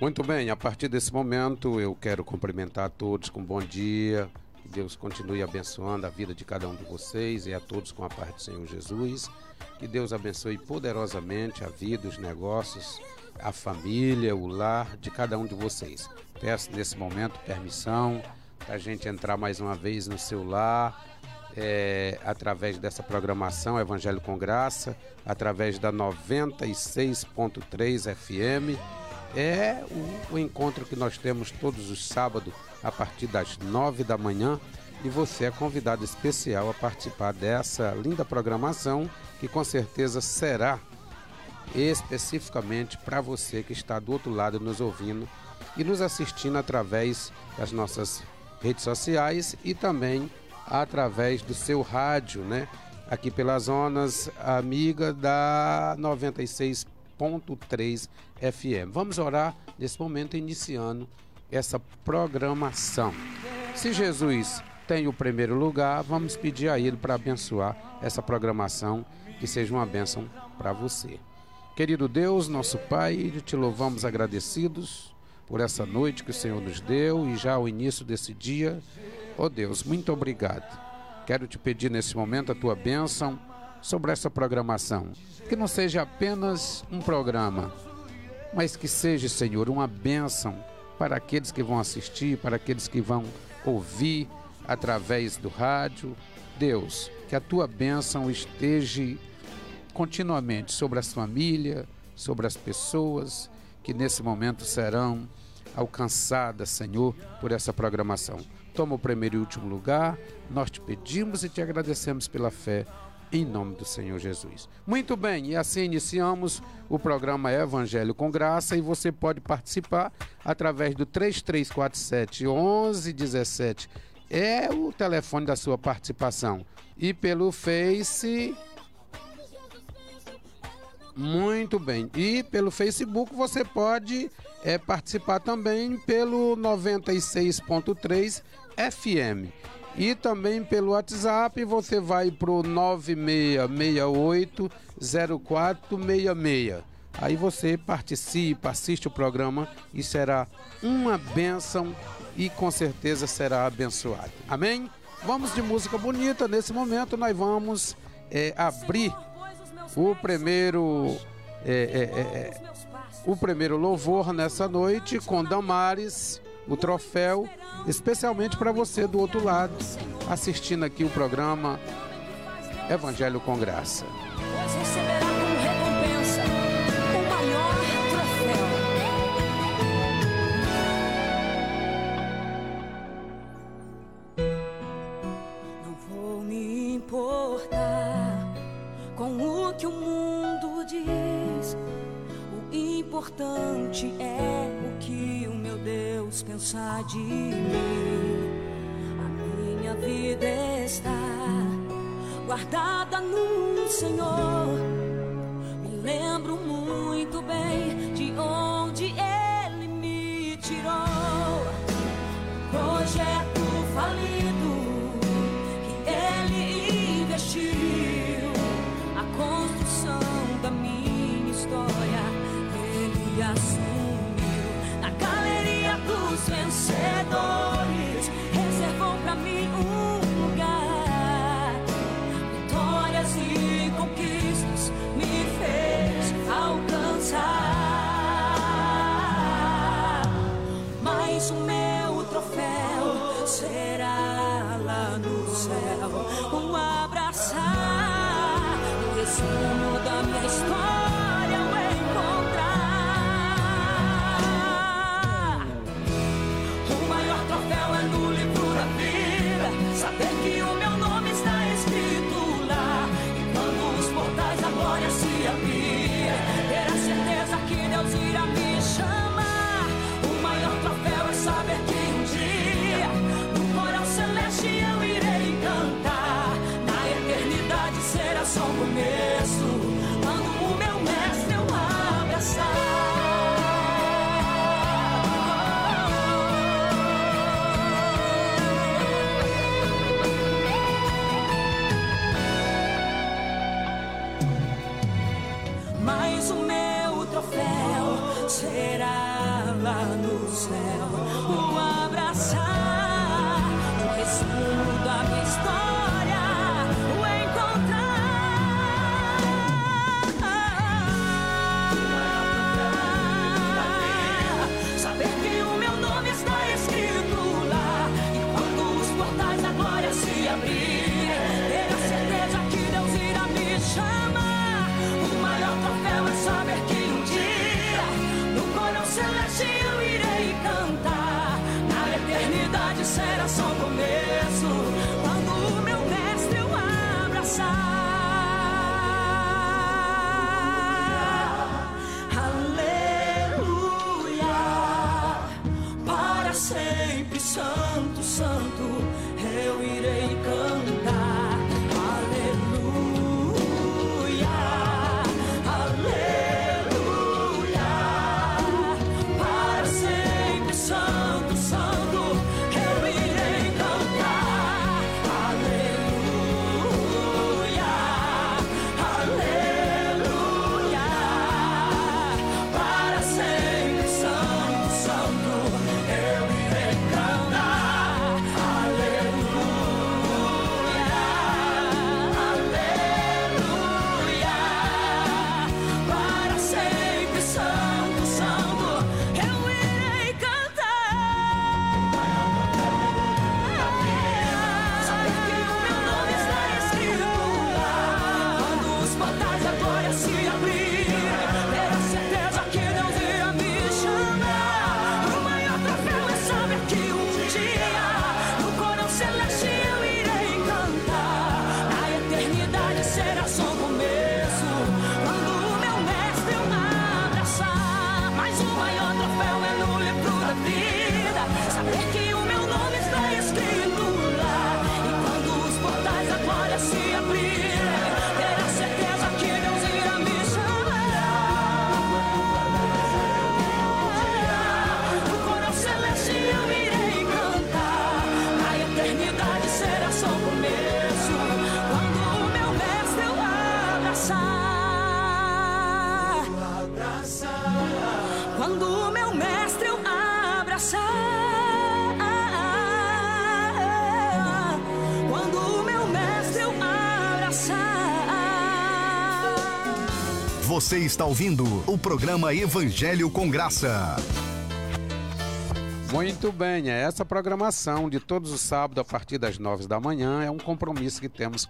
Muito bem, a partir desse momento eu quero cumprimentar a todos com bom dia. Que Deus continue abençoando a vida de cada um de vocês e a todos com a paz do Senhor Jesus. Que Deus abençoe poderosamente a vida, os negócios, a família, o lar de cada um de vocês. Peço nesse momento permissão para a gente entrar mais uma vez no seu lar, é, através dessa programação Evangelho com Graça, através da 96.3 FM. É o, o, encontro que nós temos todos os sábados a partir das nove da manhã e você é convidado especial a participar dessa linda programação que com certeza será especificamente para você que está do outro lado nos ouvindo e nos assistindo através das nossas redes sociais e também através do seu rádio, né? Aqui pelas zonas amiga da 96.3 FM. Vamos orar nesse momento iniciando essa programação. Se Jesus tem o primeiro lugar, vamos pedir a ele para abençoar essa programação que seja uma bênção para você. Querido Deus, nosso Pai, te louvamos agradecidos por essa noite que o Senhor nos deu e já o início desse dia. Oh Deus, muito obrigado. Quero te pedir nesse momento a tua bênção sobre essa programação. Que não seja apenas um programa, mas que seja, Senhor, uma bênção para aqueles que vão assistir, para aqueles que vão ouvir através do rádio. Deus, que a tua bênção esteja continuamente sobre as famílias, sobre as pessoas que nesse momento serão alcançadas, Senhor, por essa programação. Toma o primeiro e último lugar, nós te pedimos e te agradecemos pela fé, em nome do Senhor Jesus. Muito bem, e assim iniciamos o programa Evangelho com Graça e você pode participar através do 3347 1117. É o telefone da sua participação. E pelo Face muito bem. E pelo Facebook você pode é, participar também pelo 96.3 FM. E também pelo WhatsApp você vai para o 96680466. Aí você participa, assiste o programa e será uma bênção e com certeza será abençoado. Amém? Vamos de música bonita. Nesse momento nós vamos é, abrir o primeiro é, é, é, é, o primeiro louvor nessa noite com Damares, o troféu, especialmente para você do outro lado, assistindo aqui o programa Evangelho com Graça. De mim. A minha vida está guardada no Senhor. Me lembro muito bem dos está ouvindo o programa Evangelho com Graça. Muito bem, é essa programação de todos os sábados a partir das nove da manhã é um compromisso que temos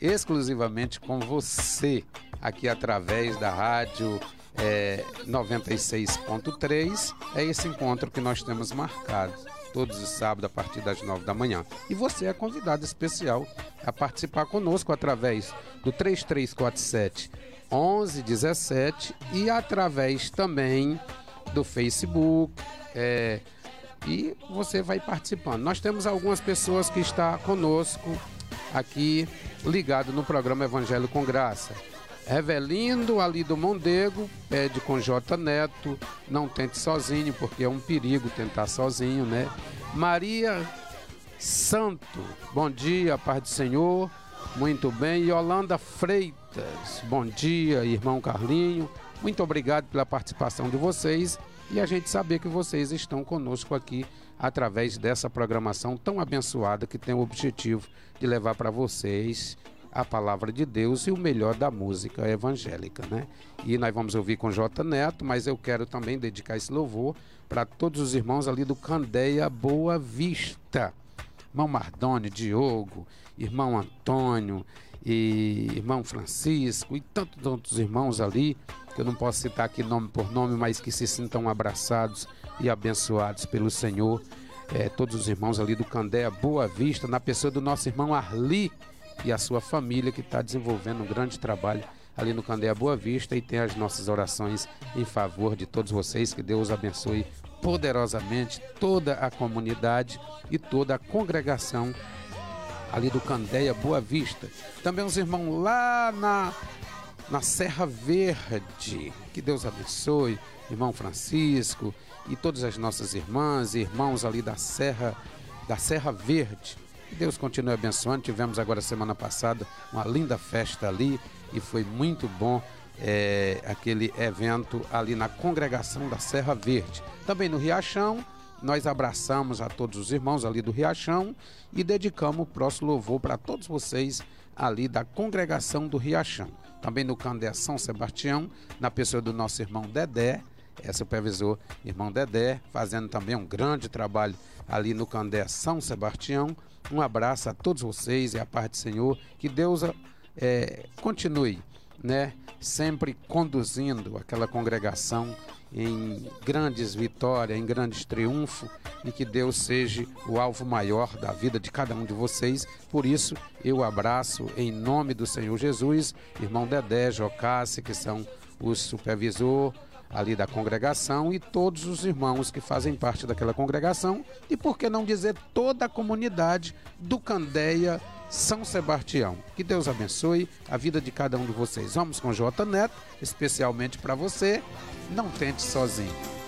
exclusivamente com você aqui através da rádio é, 96.3. É esse encontro que nós temos marcado todos os sábados a partir das nove da manhã. E você é convidado especial a participar conosco através do 3347 1117 e através também do Facebook. é, e você vai participando. Nós temos algumas pessoas que estão conosco aqui ligado no programa Evangelho com Graça. Revelindo ali do Mondego, pede com J Neto, não tente sozinho, porque é um perigo tentar sozinho, né? Maria Santo, bom dia, paz do Senhor, muito bem. Yolanda Freitas, bom dia, irmão Carlinho, muito obrigado pela participação de vocês e a gente saber que vocês estão conosco aqui através dessa programação tão abençoada que tem o objetivo de levar para vocês a palavra de Deus e o melhor da música evangélica, né? E nós vamos ouvir com J Neto, mas eu quero também dedicar esse louvor para todos os irmãos ali do Candeia Boa Vista. Irmão Mardoni, Diogo, irmão Antônio e irmão Francisco e tantos outros irmãos ali, que eu não posso citar aqui nome por nome, mas que se sintam abraçados e abençoados pelo Senhor. É, todos os irmãos ali do Candeia Boa Vista, na pessoa do nosso irmão Arli e a sua família que está desenvolvendo um grande trabalho ali no Candeia Boa Vista e tem as nossas orações em favor de todos vocês. Que Deus abençoe poderosamente toda a comunidade e toda a congregação ali do Candeia Boa Vista. Também os irmãos lá na, na Serra Verde. Que Deus abençoe, irmão Francisco e todas as nossas irmãs e irmãos ali da Serra da Serra Verde. Que Deus continue abençoando. Tivemos agora semana passada uma linda festa ali e foi muito bom é, aquele evento ali na congregação da Serra Verde. Também no Riachão, nós abraçamos a todos os irmãos ali do Riachão e dedicamos o próximo louvor para todos vocês ali da congregação do Riachão. Também no Candé São Sebastião, na pessoa do nosso irmão Dedé, é supervisor, irmão Dedé, fazendo também um grande trabalho ali no Candé São Sebastião. Um abraço a todos vocês e a paz do Senhor. Que Deus é, continue, né, sempre conduzindo aquela congregação em grandes vitórias, em grandes triunfos e que Deus seja o alvo maior da vida de cada um de vocês. Por isso, eu abraço em nome do Senhor Jesus, irmão Dedé, Jocassi, que são os supervisor ali da congregação e todos os irmãos que fazem parte daquela congregação e por que não dizer toda a comunidade do Candeia São Sebastião. Que Deus abençoe a vida de cada um de vocês. Vamos com J Neto, especialmente para você. Não tente sozinho.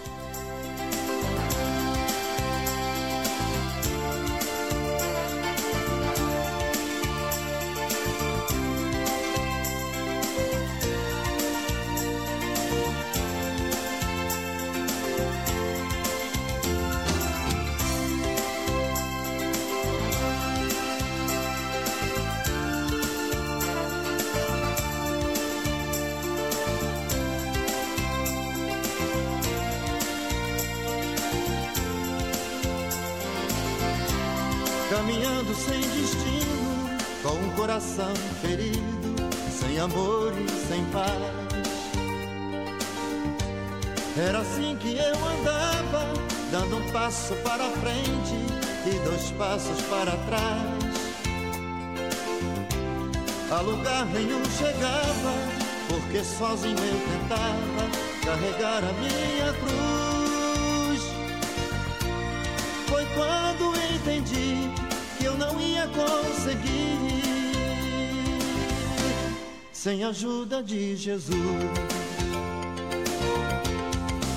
Jesus.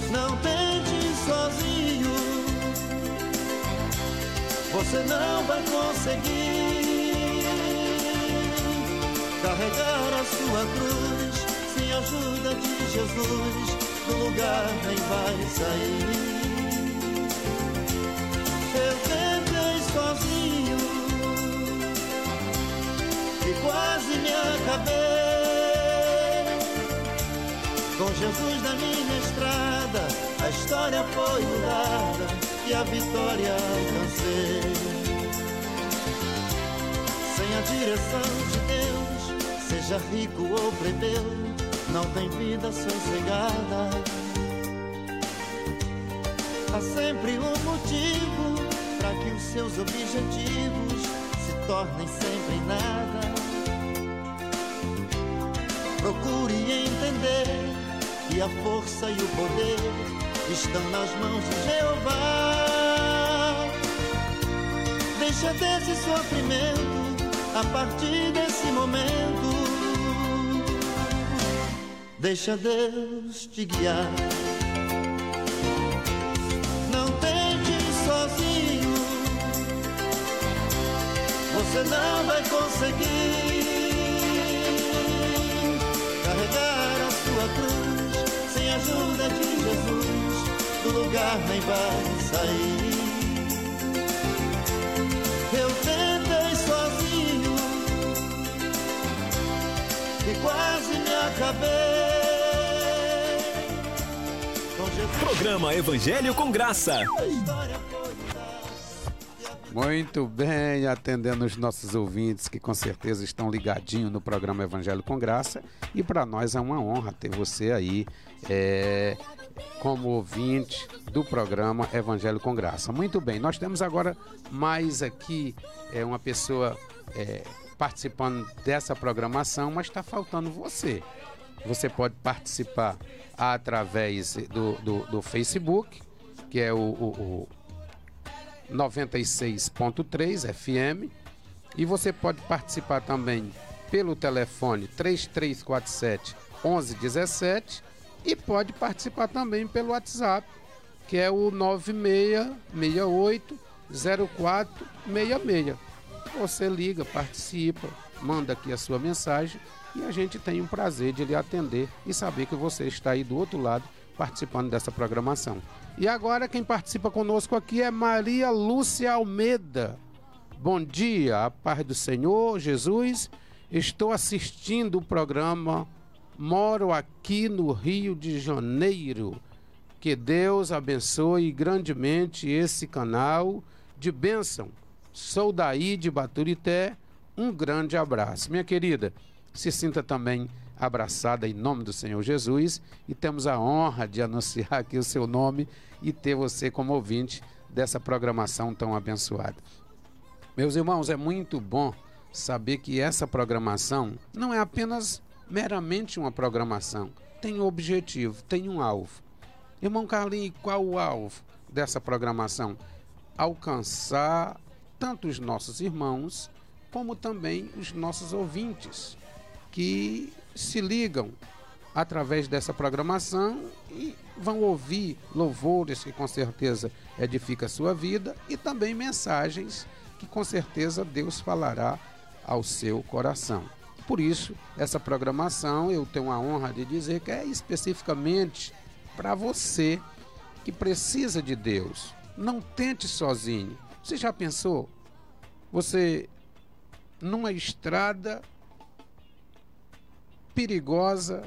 Não tente sozinho, você não vai conseguir carregar a sua cruz sem a ajuda de Jesus. Do lugar nem vai sair. Jesus na minha estrada, a história foi mudada e a vitória alcancei. Sem a direção de Deus, seja rico ou plebeu, não tem vida sossegada. Há sempre um motivo para que os seus objetivos se tornem sempre nada. Procure entender a força e o poder estão nas mãos de Jeová. Deixa desse sofrimento a partir desse momento. Deixa Deus te guiar. Não tente sozinho, você não vai conseguir ajuda de Jesus. Do lugar nem vai sair. Eu tentei sozinho e quase me acabei. Programa Evangelho com Graça. Muito bem, atendendo os nossos ouvintes que com certeza estão ligadinhos no programa Evangelho com Graça. E para nós é uma honra ter você aí é, como ouvinte do programa Evangelho com Graça. Muito bem, nós temos agora mais aqui é, uma pessoa é, participando dessa programação, mas está faltando você. Você pode participar através do, do, do Facebook, que é o- o- 96.3 FM e você pode participar também pelo telefone 3347 1117 e pode participar também pelo WhatsApp, que é o 9668 0466. Você liga, participa, manda aqui a sua mensagem e a gente tem o prazer de lhe atender e saber que você está aí do outro lado participando dessa programação. E agora quem participa conosco aqui é Maria Lúcia Almeida. Bom dia, a paz do Senhor Jesus. Estou assistindo o programa Moro aqui no Rio de Janeiro. Que Deus abençoe grandemente esse canal de bênção. Sou daí de Baturité. Um grande abraço. Minha querida, se sinta também abraçada em nome do Senhor Jesus e temos a honra de anunciar aqui o seu nome e ter você como ouvinte dessa programação tão abençoada. Meus irmãos, é muito bom saber que essa programação não é apenas meramente uma programação, tem um objetivo, tem um alvo. Irmão Carlinhos, qual o alvo dessa programação? Alcançar tanto os nossos irmãos como também os nossos ouvintes que se ligam através dessa programação e vão ouvir louvores que com certeza edifica a sua vida e também mensagens que com certeza Deus falará ao seu coração. Por isso, essa programação eu tenho a honra de dizer que é especificamente para você que precisa de Deus. Não tente sozinho. Você já pensou? Você numa estrada perigosa,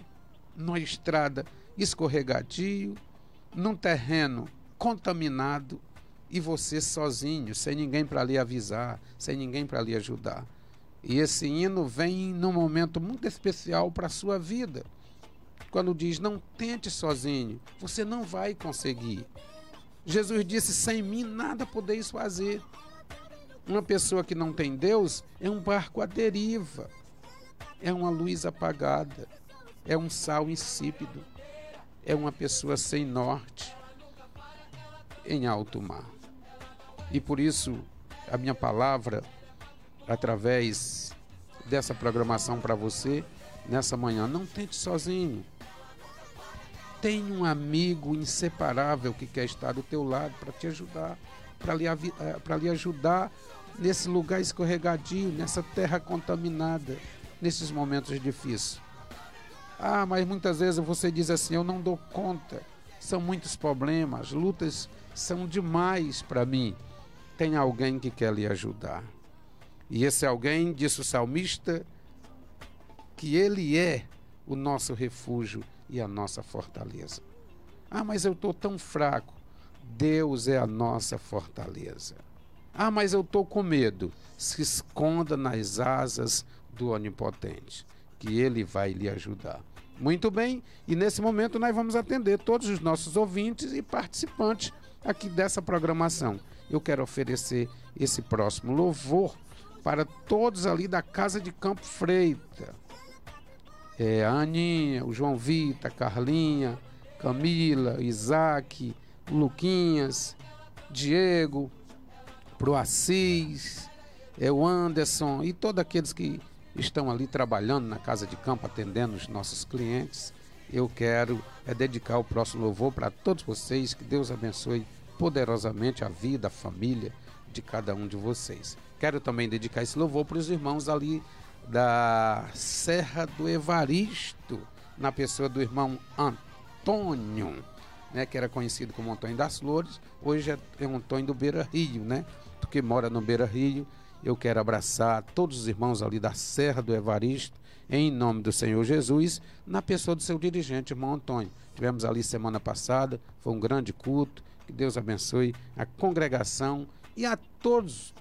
numa estrada escorregadio, num terreno contaminado e você sozinho, sem ninguém para lhe avisar, sem ninguém para lhe ajudar. E esse hino vem num momento muito especial para a sua vida. Quando diz: Não tente sozinho, você não vai conseguir. Jesus disse: Sem mim nada podeis fazer. Uma pessoa que não tem Deus é um barco à deriva, é uma luz apagada, é um sal insípido, é uma pessoa sem norte em alto mar. E por isso, a minha palavra através dessa programação para você nessa manhã. Não tente sozinho. Tem um amigo inseparável que quer estar do teu lado para te ajudar, para lhe, eh, lhe ajudar nesse lugar escorregadio, nessa terra contaminada, nesses momentos difíceis. Ah, mas muitas vezes você diz assim: eu não dou conta, são muitos problemas, lutas são demais para mim. Tem alguém que quer lhe ajudar. E esse alguém, disse o salmista, que ele é o nosso refúgio e a nossa fortaleza. Ah, mas eu estou tão fraco. Deus é a nossa fortaleza. Ah, mas eu estou com medo. Se esconda nas asas do Onipotente, que ele vai lhe ajudar. Muito bem, e nesse momento nós vamos atender todos os nossos ouvintes e participantes aqui dessa programação. Eu quero oferecer esse próximo louvor para todos ali da Casa de Campo Freita. É, a Aninha, o João Vita, Carlinha, Camila, Isaac, Luquinhas, Diego, pro Assis, é, o Anderson e todos aqueles que estão ali trabalhando na Casa de Campo, atendendo os nossos clientes. Eu quero é, dedicar o próximo louvor para todos vocês. Que Deus abençoe poderosamente a vida, a família de cada um de vocês. Quero também dedicar esse louvor para os irmãos ali da Serra do Evaristo, na pessoa do irmão Antônio, né, que era conhecido como Antônio das Flores, hoje é, é Antônio do Beira Rio, né? Porque mora no Beira Rio. Eu quero abraçar todos os irmãos ali da Serra do Evaristo, em nome do Senhor Jesus, na pessoa do seu dirigente, irmão Antônio. Tivemos ali semana passada, foi um grande culto. Que Deus abençoe a congregação e a todos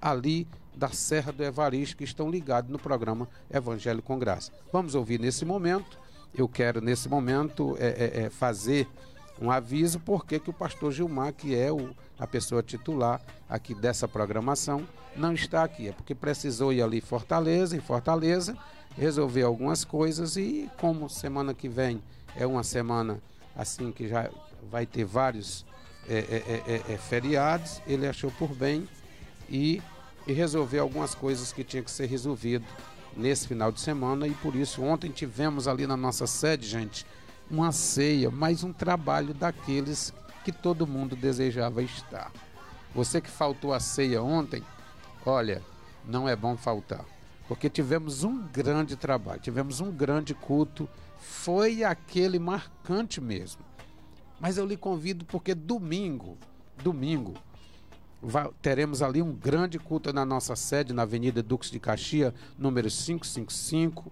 ali da Serra do Evaristo que estão ligados no programa Evangelho com Graça. Vamos ouvir nesse momento. Eu quero nesse momento é, é, é fazer um aviso porque que o pastor Gilmar, que é o, a pessoa titular aqui dessa programação, não está aqui. É porque precisou ir ali em Fortaleza, em Fortaleza, resolver algumas coisas e como semana que vem é uma semana assim que já vai ter vários é, é, é, é feriados, ele achou por bem e e resolver algumas coisas que tinha que ser resolvido nesse final de semana e por isso ontem tivemos ali na nossa sede, gente, uma ceia, mais um trabalho daqueles que todo mundo desejava estar. Você que faltou a ceia ontem, olha, não é bom faltar, porque tivemos um grande trabalho, tivemos um grande culto, foi aquele marcante mesmo. Mas eu lhe convido porque domingo, domingo, teremos ali um grande culto na nossa sede, na Avenida Duques de Caxias, número 555,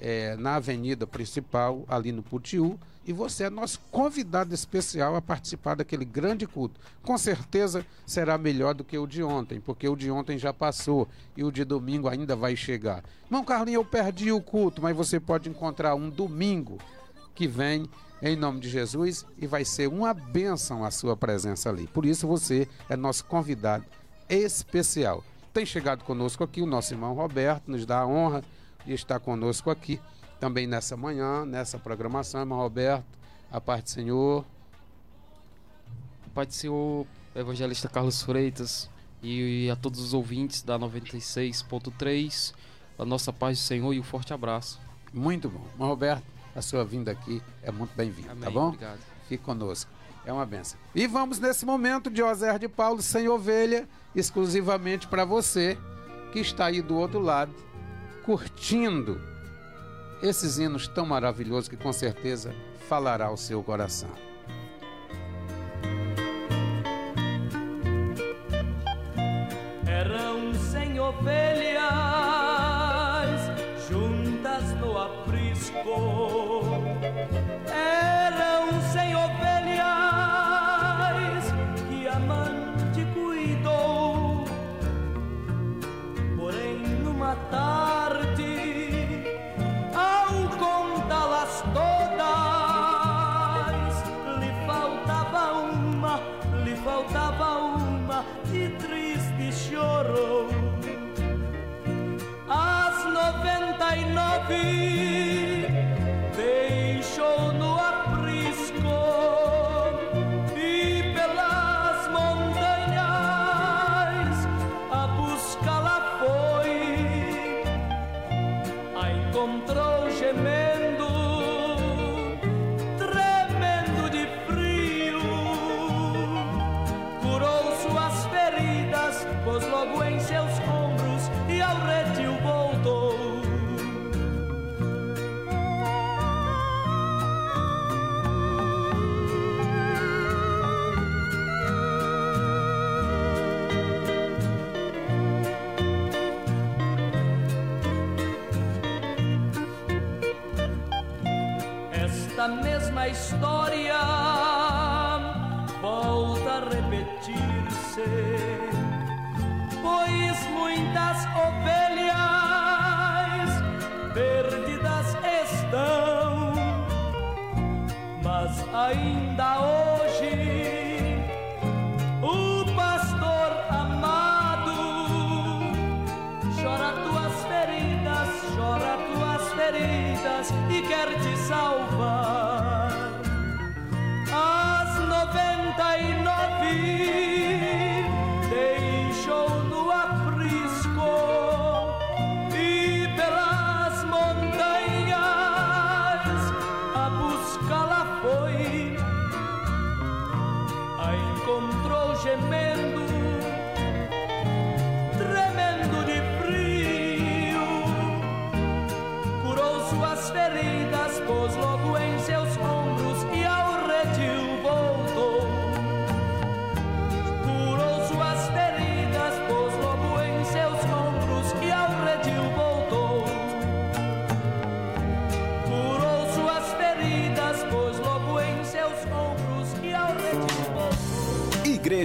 é, na avenida principal, ali no Putiú, e você é nosso convidado especial a participar daquele grande culto. Com certeza será melhor do que o de ontem, porque o de ontem já passou e o de domingo ainda vai chegar. Irmão Carlinhos, eu perdi o culto, mas você pode encontrar um domingo que vem em nome de Jesus e vai ser uma bênção a sua presença ali. Por isso você é nosso convidado especial. Tem chegado conosco aqui o nosso irmão Roberto, nos dá a honra de estar conosco aqui também nessa manhã, nessa programação, irmão Roberto, a parte do Senhor. Pai do Senhor, evangelista Carlos Freitas e a todos os ouvintes da 96.3, a nossa paz do Senhor e um forte abraço. Muito bom. Irmão Roberto, a sua vinda aqui é muito bem-vinda, tá bom? Obrigado. Fique conosco. É uma benção. E vamos nesse momento de Osér de Paulo sem ovelha, exclusivamente para você que está aí do outro lado, curtindo esses hinos tão maravilhosos que com certeza falará ao seu coração. eram cem ovelhas juntas no aprisco.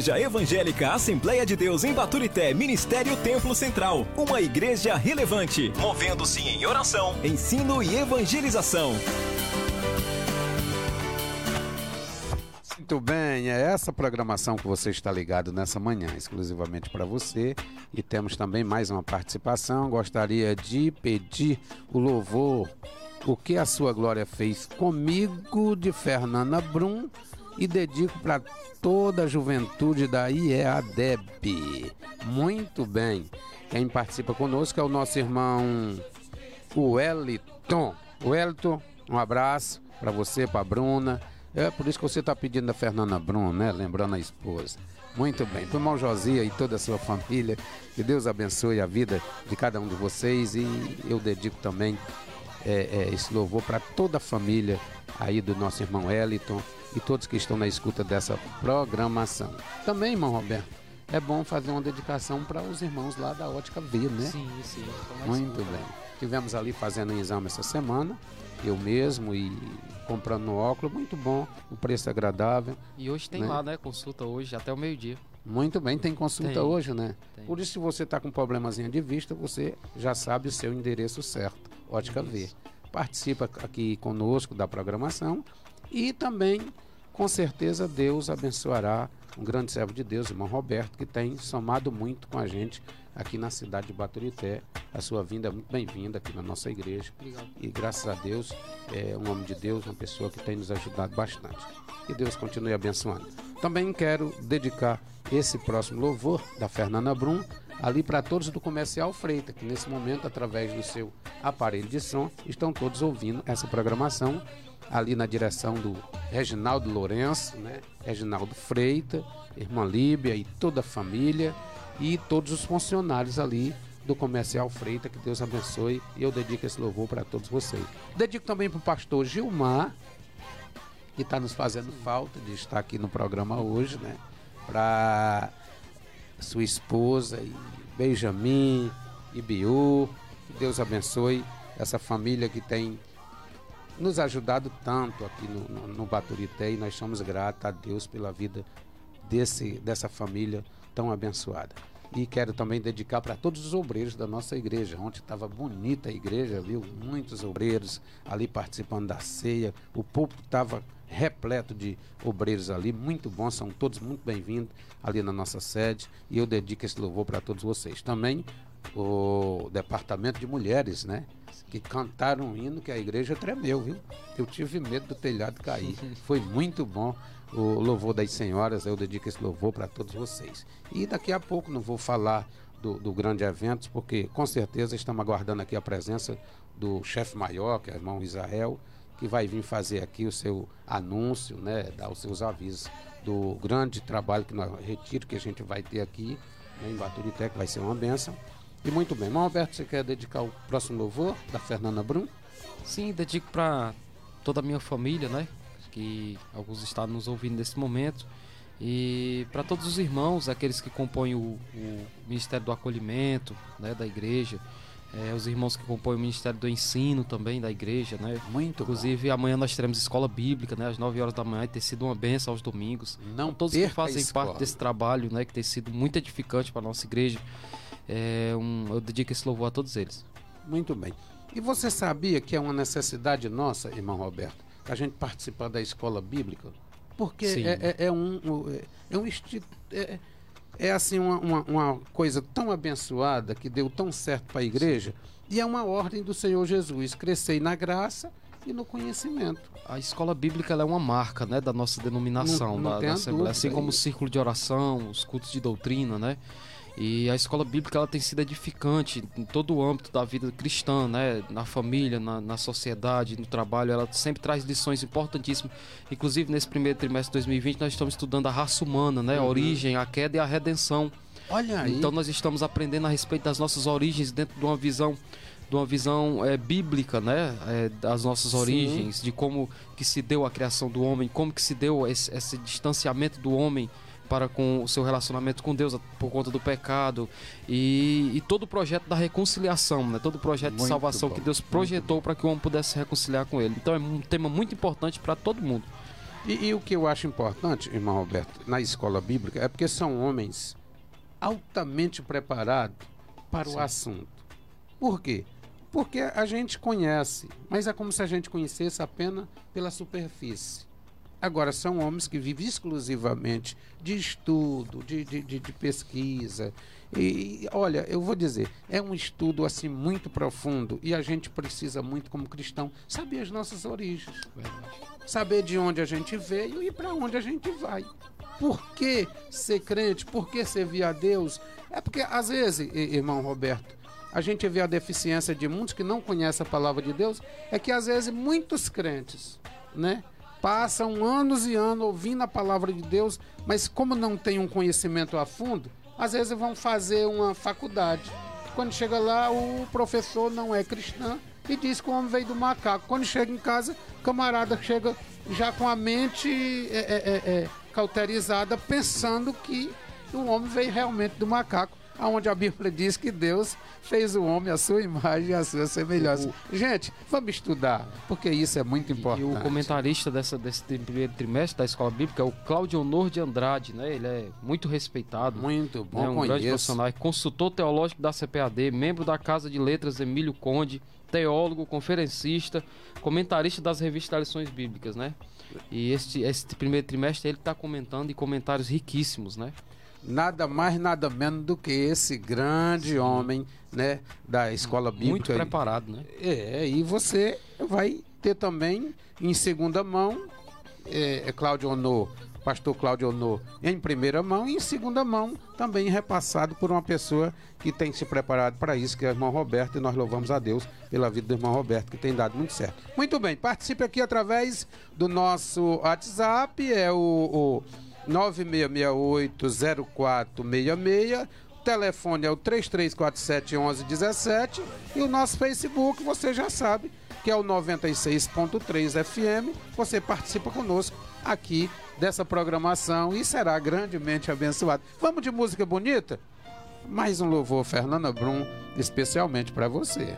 Igreja Evangélica Assembleia de Deus em Baturité, Ministério Templo Central. Uma igreja relevante, movendo-se em oração, ensino e evangelização. Muito bem, é essa programação que você está ligado nessa manhã, exclusivamente para você. E temos também mais uma participação. Gostaria de pedir o louvor O que a sua glória fez comigo, de Fernanda Brum, e dedico para toda a juventude da IEADEB. Muito bem. Quem participa conosco é o nosso irmão Wellington. Wellington, um abraço para você, para Bruna, É por isso que você está pedindo a Fernanda Brum, né? Lembrando a esposa. Muito bem. Para o irmão Josia e toda a sua família, que Deus abençoe a vida de cada um de vocês e eu dedico também é, é, esse louvor para toda a família aí do nosso irmão Eliton e todos que estão na escuta dessa programação. Também, irmão Roberto, é bom fazer uma dedicação para os irmãos lá da Ótica V, né? Sim, sim. Muito bem. Tivemos ali fazendo um exame essa semana, eu mesmo, e comprando no óculos, muito bom, o preço é agradável. E hoje tem Né? lá, né? Consulta hoje até o meio-dia. Muito bem, tem consulta Tem, hoje, né? tem. Por isso, se você está com um problemazinho de vista, você já sabe o seu endereço certo, Ótica V. Isso. Participa aqui conosco da programação e também, com certeza, Deus abençoará um grande servo de Deus, irmão Roberto, que tem somado muito com a gente aqui na cidade de Baturité. A sua vinda é muito bem-vinda aqui na nossa igreja. Obrigado. E graças a Deus, é um homem de Deus, uma pessoa que tem nos ajudado bastante. Que Deus continue abençoando. Também quero dedicar esse próximo louvor da Fernanda Brum ali para todos do Comercial Freita, que nesse momento, através do seu aparelho de som, estão todos ouvindo essa programação ali na direção do Reginaldo Lourenço, né? Reginaldo Freita, irmã Líbia e toda a família e todos os funcionários ali do Comercial Freita, que Deus abençoe e eu dedico esse louvor para todos vocês. Dedico também para o pastor Gilmar, que está nos fazendo falta de estar aqui no programa hoje, né? Para sua esposa e Benjamin e Biu, que Deus abençoe essa família que tem nos ajudado tanto aqui no, no, no Baturité e nós somos gratos a Deus pela vida desse, dessa família tão abençoada. E quero também dedicar para todos os obreiros da nossa igreja. Ontem estava bonita a igreja, viu? Muitos obreiros ali participando da ceia. O púlpito estava repleto de obreiros ali, muito bom, são todos muito bem-vindos ali na nossa sede. E eu dedico esse louvor para todos vocês. Também o departamento de mulheres, né? Que cantaram um hino que a igreja tremeu, viu? Eu tive medo do telhado cair. Foi muito bom o louvor das senhoras. Eu dedico esse louvor para todos vocês. E daqui a pouco não vou falar do, do grande evento, porque com certeza estamos aguardando aqui a presença do chefe maior, que é o irmão Israel, que vai vir fazer aqui o seu anúncio, né? Dar os seus avisos do grande trabalho que nós retiro que a gente vai ter aqui né, em Baturité, que vai ser uma benção. E muito bem. Irmão Alberto, você quer dedicar o próximo louvor da Fernanda Brum? Sim, dedico para toda a minha família, né? Que alguns estão nos ouvindo nesse momento. E para todos os irmãos, aqueles que compõem o, o Ministério do Acolhimento, né, da igreja, eh, os irmãos que compõem o Ministério do Ensino também da igreja, né? Muito Inclusive, amanhã nós teremos escola bíblica, né? Às 9 horas da manhã, e tem sido uma benção aos domingos. Não todos que fazem a parte desse trabalho, né? Que tem sido muito edificante para nossa igreja. É um, eu dedico esse louvor a todos eles. Muito bem. E você sabia que é uma necessidade nossa, irmão Roberto, a gente participar da escola bíblica? Porque Sim. é, é- é um, o- é- é um é, é assim uma, uma- uma coisa tão abençoada que deu tão certo para a igreja e é uma ordem do Senhor Jesus crescer na graça e no conhecimento. A escola bíblica é uma marca, né, da nossa denominação, Não- não da, da Assembleia, dúvida assim como o isso. círculo de oração, os cultos de doutrina, né? E a escola bíblica ela tem sido edificante em todo o âmbito da vida cristã, né? Na família, na, na sociedade, no trabalho, ela sempre traz lições importantíssimas. Inclusive nesse primeiro trimestre de 2020 nós estamos estudando a raça humana, né? A origem, a queda e a redenção. Olha aí. Então nós estamos aprendendo a respeito das nossas origens dentro de uma visão de uma visão é, bíblica, né, é, das nossas Sim. origens, de como que se deu a criação do homem, como que se deu esse, esse distanciamento do homem para com o seu relacionamento com Deus por conta do pecado e, e todo o projeto da reconciliação, né, todo o projeto de Muito salvação bom, que Deus projetou para que o homem pudesse se reconciliar com Ele. Então é um tema muito importante para todo mundo. E, e o que eu acho importante, irmão Roberto, na escola bíblica, é porque são homens altamente preparados para o Sim. assunto. Por quê? Porque a gente conhece, mas é como se a gente conhecesse apenas pela superfície. Agora, são homens que vivem exclusivamente de estudo, de, de, de- de pesquisa. E, olha, eu vou dizer, é um estudo assim muito profundo e a gente precisa muito, como cristão, saber as nossas origens saber de onde a gente veio e para onde a gente vai. Por que ser crente? Por que servir a Deus? É porque, às vezes, irmão Roberto, a gente vê a deficiência de muitos que não conhecem a palavra de Deus, é que, às vezes, muitos crentes, né? Passam anos e anos ouvindo a palavra de Deus, mas como não tem um conhecimento a fundo, às vezes vão fazer uma faculdade. Quando chega lá, o professor não é cristão e diz que o homem veio do macaco. Quando chega em casa, o camarada chega já com a mente é, é, é, é cauterizada, pensando que o homem veio realmente do macaco onde a Bíblia diz que Deus fez o homem à sua imagem e à sua semelhança. O... Gente, vamos estudar, porque isso é muito importante. E o comentarista dessa, desse primeiro trimestre da Escola Bíblica é o Cláudio Honor de Andrade, né? Ele é muito respeitado. Muito bom, né? Um conheço. grande profissional, é consultor teológico da CPAD, membro da Casa de Letras Emílio Conde, teólogo, conferencista, comentarista das revistas Lições Bíblicas, né? E este, este primeiro trimestre ele está comentando e comentários riquíssimos, né? Nada mais, nada menos do que esse grande homem, né, da escola bíblica. Muito preparado, né? É, e você vai ter também em segunda mão, é, é Cláudio Honor, pastor Cláudio Honor, em primeira mão e em segunda mão também repassado por uma pessoa que tem se preparado para isso, que é o irmão Roberto, e nós louvamos a Deus pela vida do irmão Roberto, que tem dado muito certo. Muito bem, participe aqui através do nosso WhatsApp, é o, o 9668-0466. O telefone é o 3347-1117. E o nosso Facebook, você já sabe, que é o 96.3 FM. Você participa conosco aqui dessa programação e será grandemente abençoado. Vamos de música bonita? Mais um louvor, Fernanda Brum, especialmente para você.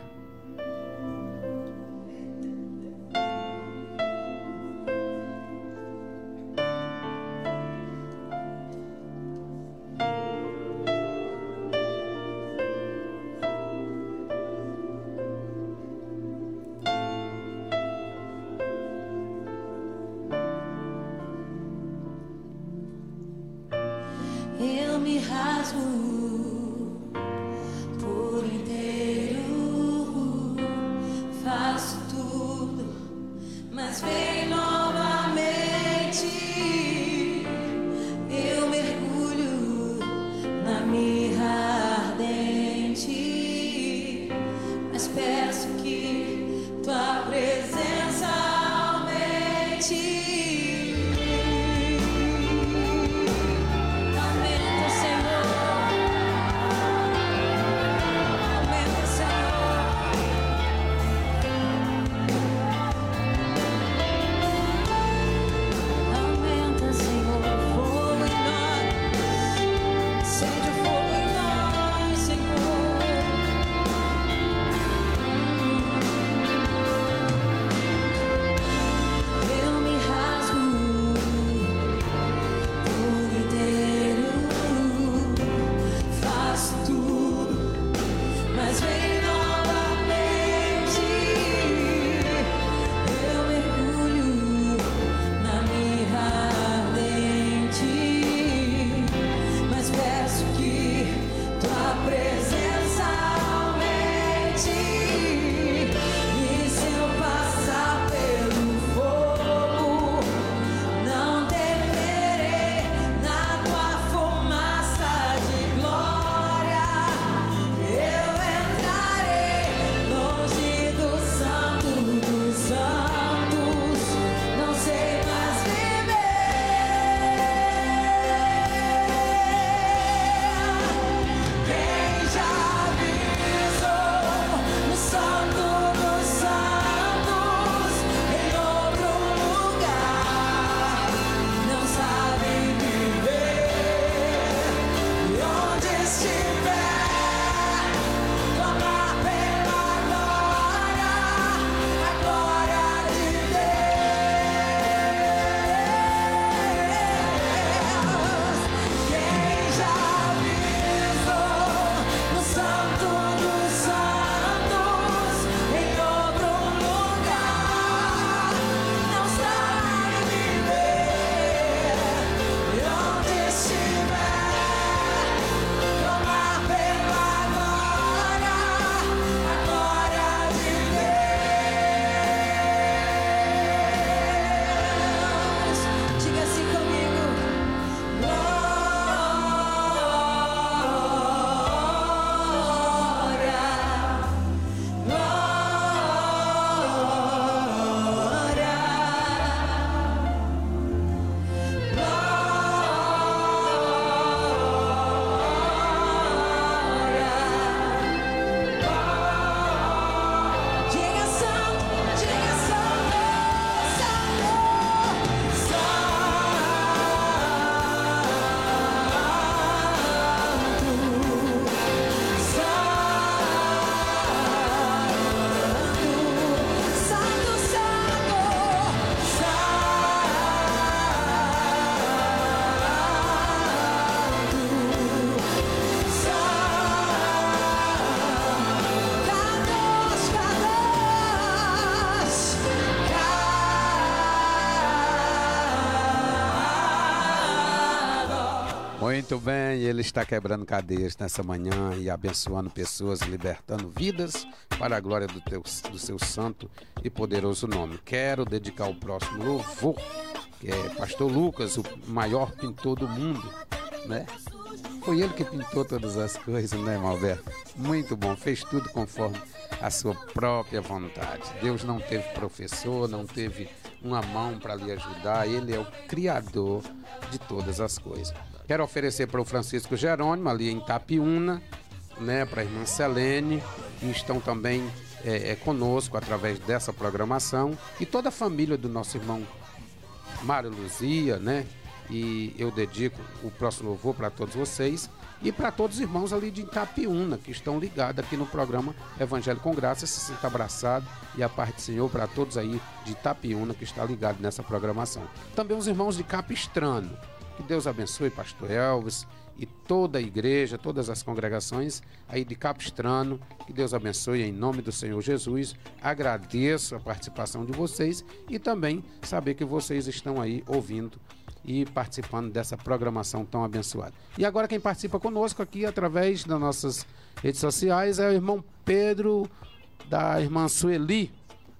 Muito bem, ele está quebrando cadeias nessa manhã e abençoando pessoas, libertando vidas para a glória do, teu, do seu santo e poderoso nome. Quero dedicar o próximo louvor, que é Pastor Lucas, o maior pintor do mundo, né? Foi ele que pintou todas as coisas, né, Malberto? Muito bom, fez tudo conforme a sua própria vontade. Deus não teve professor, não teve uma mão para lhe ajudar, ele é o criador de todas as coisas. Quero oferecer para o Francisco Jerônimo, ali em Tapiúna, né, para a irmã Selene, que estão também é, é, conosco através dessa programação, e toda a família do nosso irmão Mário Luzia, né? E eu dedico o próximo louvor para todos vocês e para todos os irmãos ali de Itapiúna que estão ligados aqui no programa Evangelho com Graça. Se sinta abraçado e a parte do Senhor para todos aí de Itapiúna que está ligado nessa programação. Também os irmãos de Capistrano. Que Deus abençoe, Pastor Elvis e toda a igreja, todas as congregações aí de Capistrano. Que Deus abençoe em nome do Senhor Jesus. Agradeço a participação de vocês e também saber que vocês estão aí ouvindo e participando dessa programação tão abençoada. E agora quem participa conosco aqui através das nossas redes sociais é o irmão Pedro, da irmã Sueli.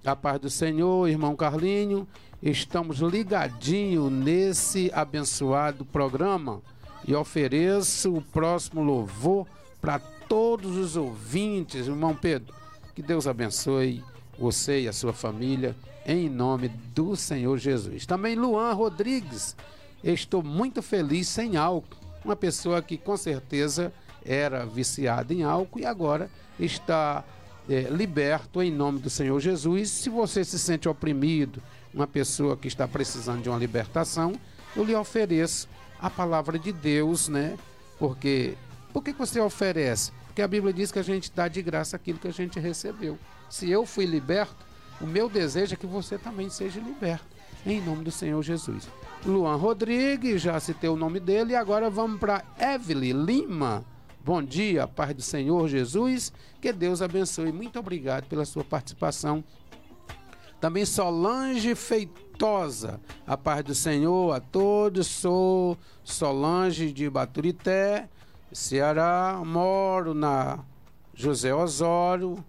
A paz do Senhor, irmão Carlinho. Estamos ligadinho nesse abençoado programa e ofereço o próximo louvor para todos os ouvintes, irmão Pedro. Que Deus abençoe você e a sua família em nome do Senhor Jesus. Também Luan Rodrigues Estou muito feliz sem álcool. Uma pessoa que com certeza era viciada em álcool e agora está é, liberto em nome do Senhor Jesus. Se você se sente oprimido, uma pessoa que está precisando de uma libertação, eu lhe ofereço a palavra de Deus, né? Porque por que você oferece? Porque a Bíblia diz que a gente dá de graça aquilo que a gente recebeu. Se eu fui liberto, o meu desejo é que você também seja liberto, em nome do Senhor Jesus. Luan Rodrigues, já citei o nome dele, e agora vamos para Evelyn Lima. Bom dia, paz do Senhor Jesus, que Deus abençoe. Muito obrigado pela sua participação. Também Solange Feitosa, a paz do Senhor a todos. Sou Solange de Baturité, Ceará, moro na José Osório.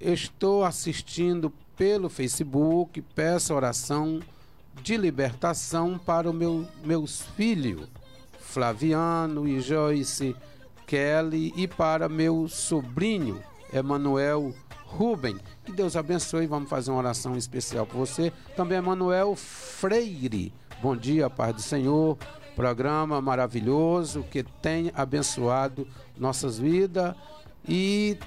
Estou assistindo pelo Facebook, peço oração de libertação para os meu, meus filhos, Flaviano e Joyce Kelly, e para meu sobrinho, Emanuel Ruben. Que Deus abençoe. Vamos fazer uma oração especial para você. Também Emanuel Freire. Bom dia, Paz do Senhor. Programa maravilhoso que tem abençoado nossas vidas e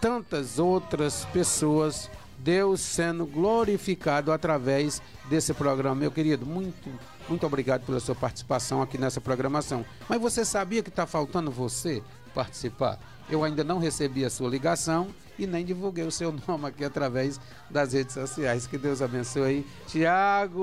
tantas outras pessoas Deus sendo glorificado através desse programa. Meu querido, muito, muito obrigado pela sua participação aqui nessa programação. Mas você sabia que está faltando você participar? Eu ainda não recebi a sua ligação e nem divulguei o seu nome aqui através das redes sociais. Que Deus abençoe. Tiago.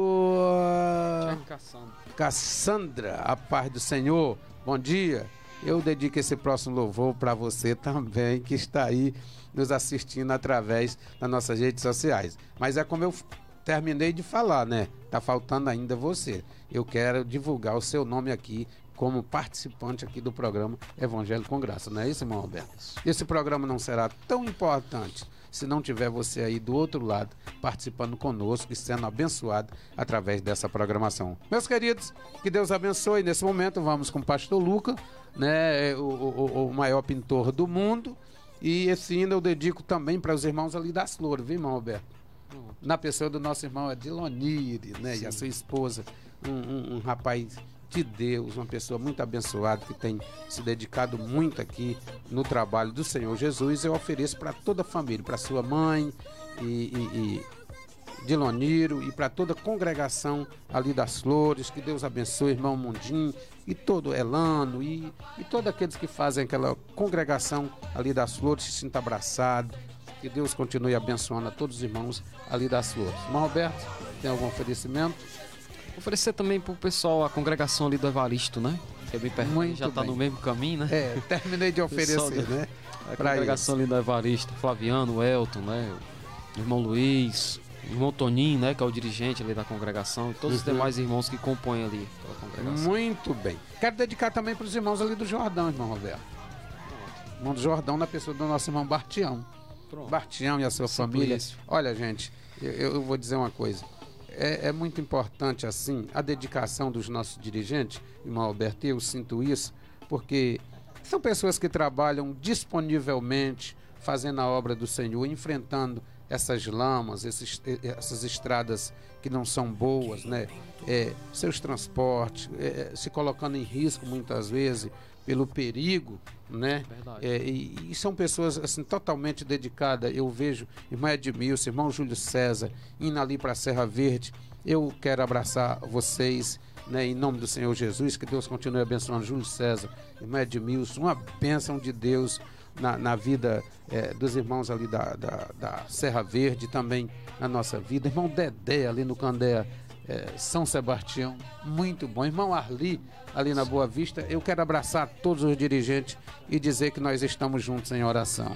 Cassandra. Cassandra, a paz do Senhor. Bom dia. Eu dedico esse próximo louvor para você também, que está aí nos assistindo através das nossas redes sociais. Mas é como eu terminei de falar, né? Tá faltando ainda você. Eu quero divulgar o seu nome aqui como participante aqui do programa Evangelho com Graça, não é isso, irmão Alberto? Esse programa não será tão importante se não tiver você aí do outro lado participando conosco e sendo abençoado através dessa programação. Meus queridos, que Deus abençoe. Nesse momento vamos com o pastor Luca, né, o, o, o maior pintor do mundo. E esse hino eu dedico também para os irmãos ali das flores, viu, irmão Alberto? Na pessoa do nosso irmão Adilonire, né? Sim. E a sua esposa, um, um, um, rapaz de Deus, uma pessoa muito abençoada que tem se dedicado muito aqui no trabalho do Senhor Jesus. Eu ofereço para toda a família, para sua mãe e, e, e de Loniro e para toda a congregação ali das Flores. Que Deus abençoe, irmão Mundim e todo Elano e, e todos aqueles que fazem aquela congregação ali das Flores se sinta abraçado. Que Deus continue abençoando a todos os irmãos ali das Flores. Irmão Roberto, tem algum oferecimento? Oferecer também para o pessoal a congregação ali do Evaristo, né? Que é bem perto, já está no mesmo caminho, né? É, terminei de oferecer, né? A congregação ali do Evaristo, Flaviano, Elton, né? O irmão Luiz, irmão Toninho, né, que é o dirigente ali da congregação, e todos os Uhum. demais irmãos que compõem ali a congregação. Muito bem. Quero dedicar também para os irmãos ali do Jordão, irmão Roberto. Irmão do Jordão, na pessoa do nosso irmão Bartião. Pronto. Bartião e a sua família. Olha, gente, eu, eu vou dizer uma coisa. É, é muito importante, assim, a dedicação dos nossos dirigentes, irmão Alberto, eu sinto isso, porque são pessoas que trabalham disponivelmente, fazendo a obra do Senhor, enfrentando essas lamas, esses, essas estradas que não são boas, né? É, seus transportes, é, se colocando em risco muitas vezes pelo perigo, né? É, e, e são pessoas assim totalmente dedicadas. Eu vejo irmã Edmilson, irmão Júlio César indo ali para a Serra Verde. Eu quero abraçar vocês, né, em nome do Senhor Jesus, que Deus continue abençoando Júlio César, irmã Edmilson, uma bênção de Deus na, na vida eh, dos irmãos ali da, da, da Serra Verde, também na nossa vida. Irmão Dedé ali no Candé, eh, São Sebastião, muito bom. Irmão Arli, ali na Boa Vista, eu quero abraçar todos os dirigentes e dizer que nós estamos juntos em oração.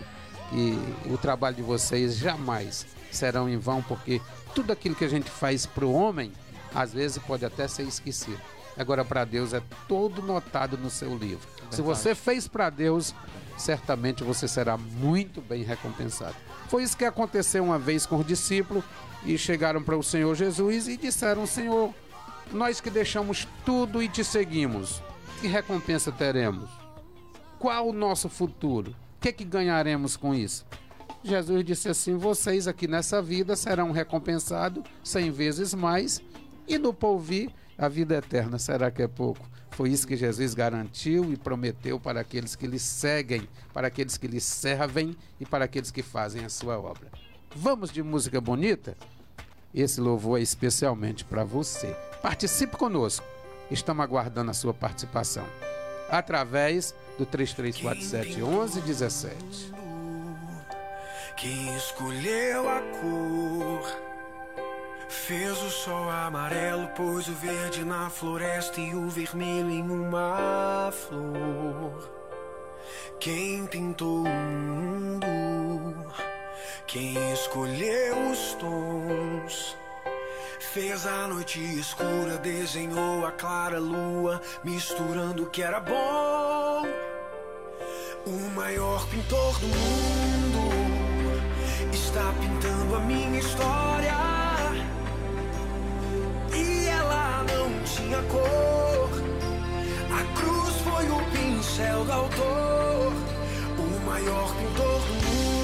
E o trabalho de vocês jamais serão em vão, porque tudo aquilo que a gente faz para o homem, às vezes pode até ser esquecido. Agora, para Deus, é todo notado no seu livro. Se você fez para Deus, certamente você será muito bem recompensado. Foi isso que aconteceu uma vez com os discípulos e chegaram para o Senhor Jesus e disseram: Senhor, nós que deixamos tudo e te seguimos, que recompensa teremos? Qual o nosso futuro? O que, que ganharemos com isso? Jesus disse assim: Vocês aqui nessa vida serão recompensados cem vezes mais, e no porvir a vida eterna. Será que é pouco? Foi isso que Jesus garantiu e prometeu para aqueles que lhe seguem, para aqueles que lhe servem e para aqueles que fazem a sua obra. Vamos de música bonita? Esse louvor é especialmente para você. Participe conosco. Estamos aguardando a sua participação. Através do 3347 1117. Quem escolheu a cor fez o sol amarelo, pôs o verde na floresta e o vermelho em uma flor. Quem pintou o mundo, quem escolheu os tons. Fez a noite escura, desenhou a clara lua, misturando o que era bom. O maior pintor do mundo está pintando a minha história. E ela não tinha cor. A cruz foi o pincel do autor. O maior pintor do mundo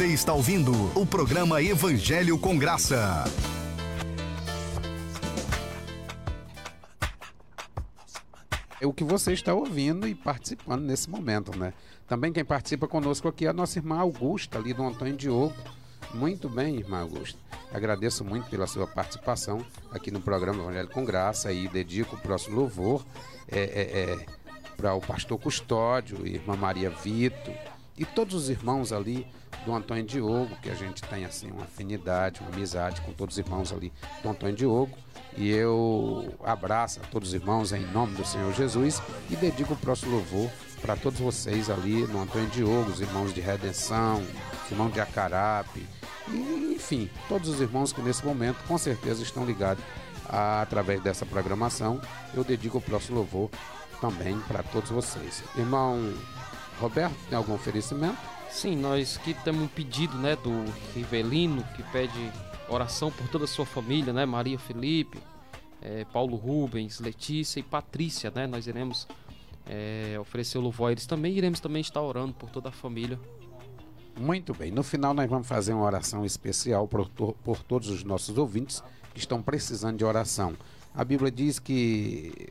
Você está ouvindo o programa Evangelho com Graça. É o que você está ouvindo e participando nesse momento, né? Também quem participa conosco aqui é a nossa irmã Augusta, ali do Antônio Diogo. Muito bem, irmã Augusta. Agradeço muito pela sua participação aqui no programa Evangelho com Graça e dedico o próximo louvor é, é, é, para o pastor Custódio, irmã Maria Vito e todos os irmãos ali do Antônio Diogo, que a gente tem assim uma afinidade, uma amizade com todos os irmãos ali do Antônio Diogo. E eu abraço a todos os irmãos em nome do Senhor Jesus e dedico o próximo louvor para todos vocês ali no Antônio Diogo, os irmãos de Redenção, os irmãos de Acarape, e, enfim, todos os irmãos que nesse momento com certeza estão ligados a, através dessa programação. Eu dedico o próximo louvor também para todos vocês. Irmão Roberto, tem algum oferecimento? Sim, nós que temos um pedido, né, do Rivelino, que pede oração por toda a sua família, né, Maria Felipe, é, Paulo Rubens, Letícia e Patrícia, né, nós iremos é, oferecer o louvor a eles também, iremos também estar orando por toda a família. Muito bem, no final nós vamos fazer uma oração especial por, por todos os nossos ouvintes que estão precisando de oração. A Bíblia diz que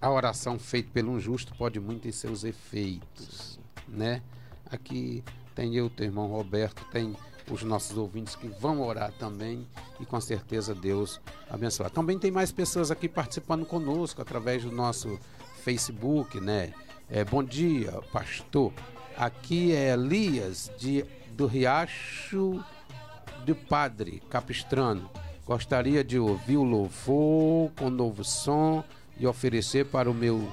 a oração feita pelo um justo pode muito em seus efeitos, né? Aqui tem eu, teu irmão Roberto, tem os nossos ouvintes que vão orar também e com certeza Deus abençoar. Também tem mais pessoas aqui participando conosco através do nosso Facebook, né? É, bom dia, pastor. Aqui é Elias de, do Riacho do Padre Capistrano. Gostaria de ouvir o louvor com novo som e oferecer para o meu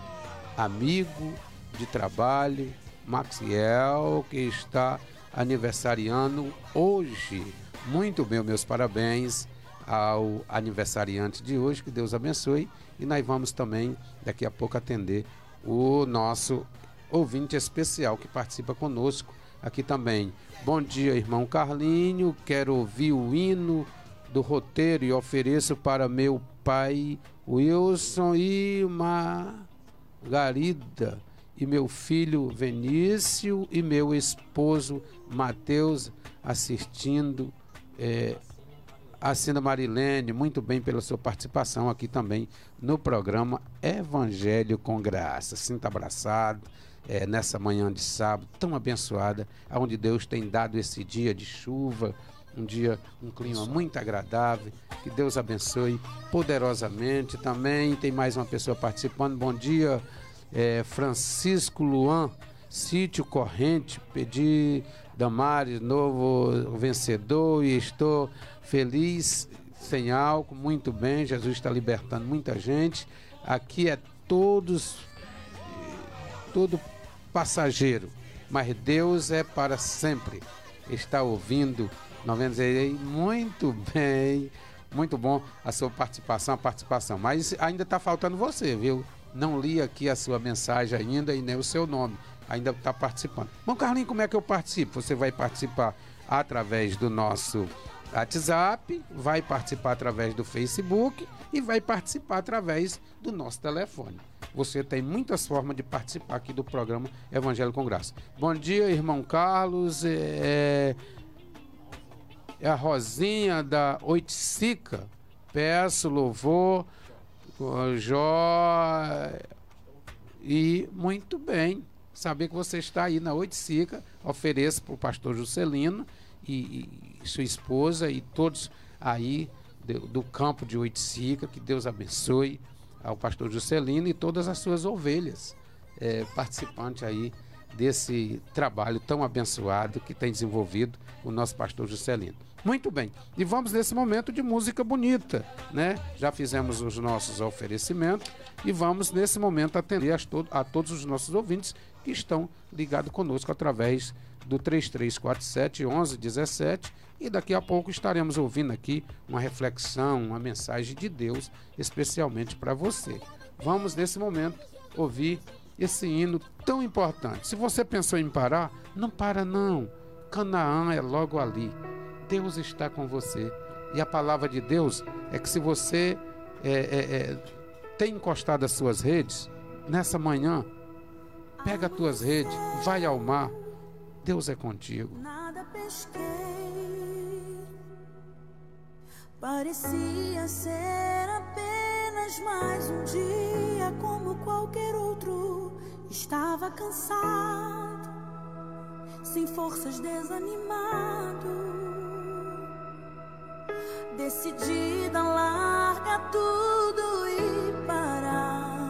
amigo de trabalho, Maxiel, que está aniversariando hoje. Muito bem, meus parabéns ao aniversariante de hoje, que Deus abençoe. E nós vamos também, daqui a pouco, atender o nosso ouvinte especial que participa conosco aqui também. Bom dia, irmão Carlinho. Quero ouvir o hino do roteiro e ofereço para meu pai Wilson e Margarida e meu filho Venício e meu esposo Mateus assistindo. É, Assina Marilene, muito bem pela sua participação aqui também no programa Evangelho com Graça. Sinta abraçado é, nessa manhã de sábado tão abençoada, onde Deus tem dado esse dia de chuva, um dia, um clima muito agradável. Que Deus abençoe poderosamente. Também tem mais uma pessoa participando. Bom dia, é, Francisco Luan, Sítio Corrente. Pedi Damares, novo vencedor, e estou feliz, sem álcool, muito bem. Jesus está libertando muita gente. Aqui é todos, todo passageiro, mas Deus é para sempre. Está ouvindo 96, muito bem, muito bom a sua participação, a participação. Mas ainda está faltando você, viu? Não li aqui a sua mensagem ainda e nem o seu nome. Ainda está participando. Bom, Carlinhos, como é que eu participo? Você vai participar através do nosso WhatsApp, vai participar através do Facebook e vai participar através do nosso telefone. Você tem muitas formas de participar aqui do programa Evangelho com Graça. Bom dia, irmão Carlos. É, é a Rosinha da Oiticica. Peço louvor, Jó. E muito bem. Saber que você está aí na Oiticica. Ofereço para o pastor Juscelino e, e, sua esposa e todos aí do, do campo de Oiticica. Que Deus abençoe ao pastor Juscelino e todas as suas ovelhas é, participantes aí desse trabalho tão abençoado que tem desenvolvido o nosso pastor Juscelino. Muito bem, e vamos nesse momento de música bonita, né? Já fizemos os nossos oferecimentos e vamos nesse momento atender to a todos os nossos ouvintes que estão ligados conosco através do 3347 1117 e daqui a pouco estaremos ouvindo aqui uma reflexão, uma mensagem de Deus especialmente para você. Vamos nesse momento ouvir esse hino tão importante. Se você pensou em parar, não para não. Canaã é logo ali. Deus está com você. E a palavra de Deus é que se você é, é, é, tem encostado as suas redes, nessa manhã, pega as tuas redes, vai ao mar. Deus é contigo. Nada pesquei, parecia ser apenas mais um dia como qualquer outro. Estava cansado, sem forças, desanimado Decidida, larga tudo e parar.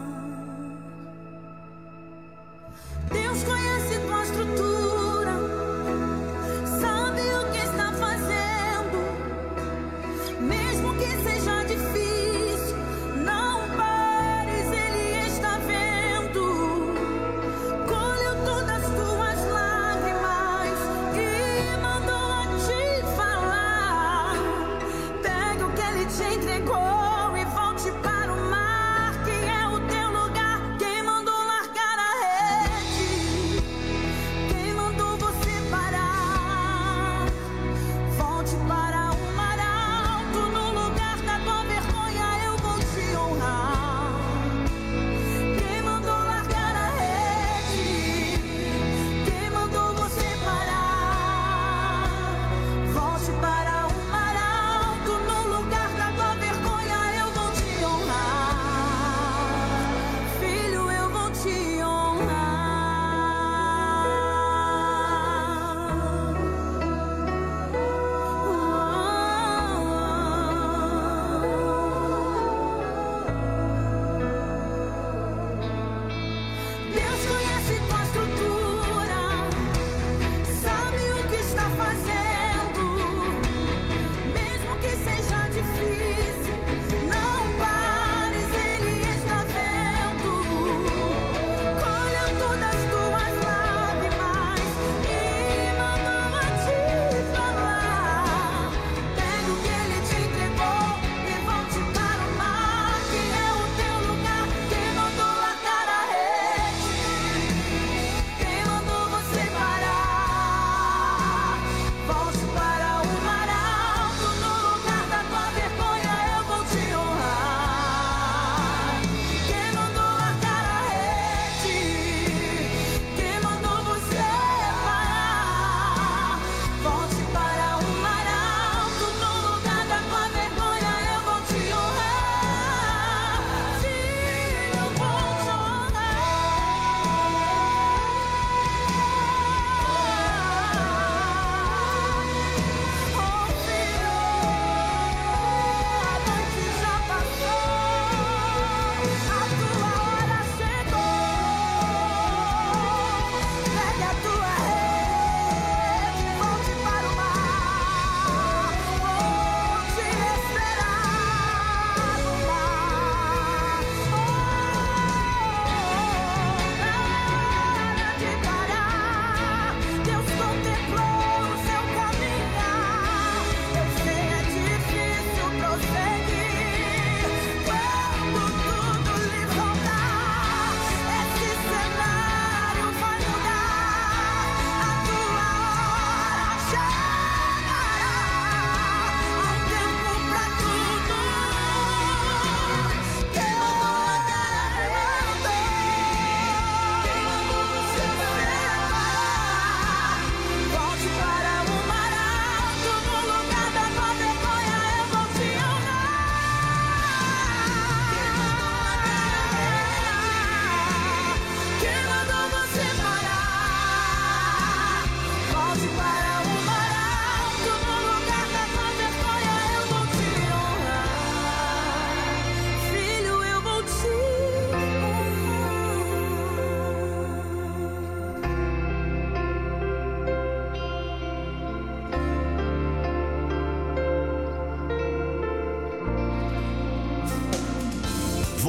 Deus conhece tua estrutura.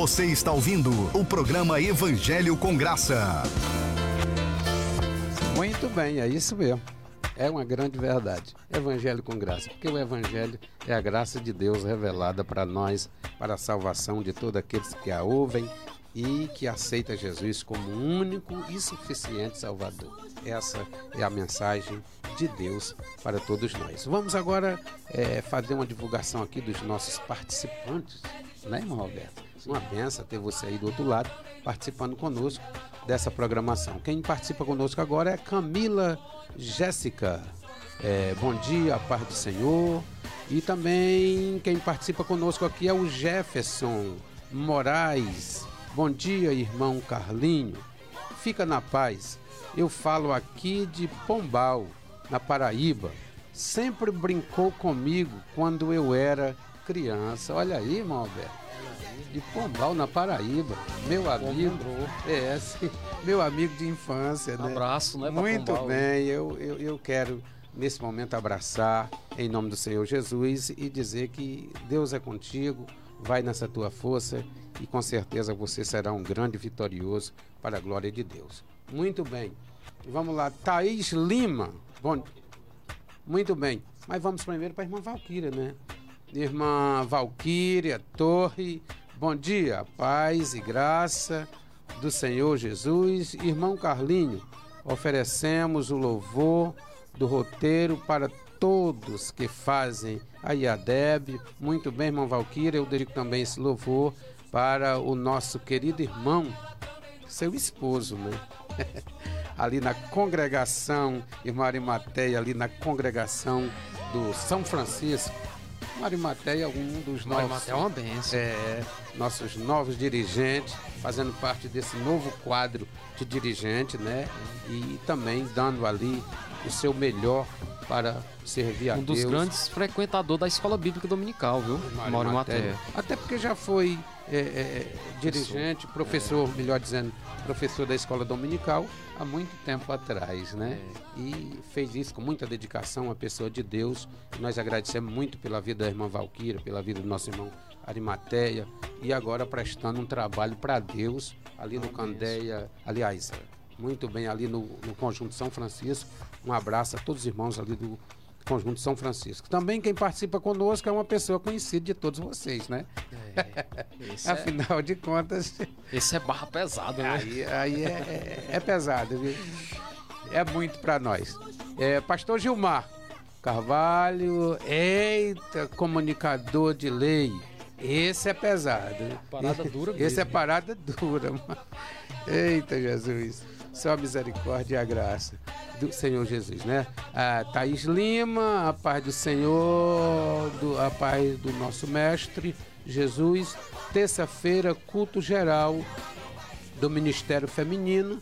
Você está ouvindo o programa Evangelho com Graça. Muito bem, é isso mesmo. É uma grande verdade. Evangelho com graça. Porque o Evangelho é a graça de Deus revelada para nós, para a salvação de todos aqueles que a ouvem e que aceita Jesus como único e suficiente Salvador. Essa é a mensagem de Deus para todos nós. Vamos agora é, fazer uma divulgação aqui dos nossos participantes né, irmão Roberto? Uma benção ter você aí do outro lado participando conosco dessa programação. Quem participa conosco agora é Camila Jéssica. É, bom dia, a paz do Senhor. E também quem participa conosco aqui é o Jefferson Moraes. Bom dia, irmão Carlinho. Fica na paz. Eu falo aqui de Pombal, na Paraíba. Sempre brincou comigo quando eu era criança. Olha aí, irmão Alberto. De Pombal, na Paraíba. Meu amigo. É, sim, meu amigo de infância, né? abraço, né, Muito Pombal. bem, eu, eu, eu quero nesse momento abraçar em nome do Senhor Jesus e dizer que Deus é contigo, vai nessa tua força e com certeza você será um grande vitorioso para a glória de Deus. Muito bem. Vamos lá, Thaís Lima. Bom, muito bem. Mas vamos primeiro para a irmã Valquíria, né? Irmã Valquíria Torre, bom dia, paz e graça do Senhor Jesus. Irmão Carlinho, oferecemos o louvor do roteiro para todos que fazem a IADEB. Muito bem, irmão Valquíria, eu dedico também esse louvor para o nosso querido irmão, seu esposo, né? ali na congregação, irmã Arimateia, ali na congregação do São Francisco. Marimateia é um dos Mário nossos, Maté é uma benção. é, nossos novos dirigentes, fazendo parte desse novo quadro de dirigente, né? E também dando ali o seu melhor para servir a Um dos Deus. grandes frequentadores da escola bíblica dominical, viu? Mário Maté. Até porque já foi é, é, dirigente, professor, melhor dizendo, professor da escola dominical há muito tempo atrás, né? É. E fez isso com muita dedicação, uma pessoa de Deus. Nós agradecemos muito pela vida da irmã Valquíria, pela vida do nosso irmão Arimateia e agora prestando um trabalho para Deus ali no Candeia, aliás, muito bem ali no, no Conjunto São Francisco. Um abraço a todos os irmãos ali do Conjunto São Francisco. Também quem participa conosco é uma pessoa conhecida de todos vocês, né? Esse, é, Afinal de contas, esse é barra pesada, né? aí, aí é, é- é pesado, viu? É muito para nós. É, Pastor Gilmar Carvalho, eita, comunicador de lei. Esse é pesado. né? Parada dura Esse mesmo. é parada dura, mano. Eita, Jesus. Só a misericórdia e a graça do Senhor Jesus, né? A Thaís Lima, a paz do Senhor, do, a paz do nosso Mestre Jesus. Terça-feira, culto geral do Ministério Feminino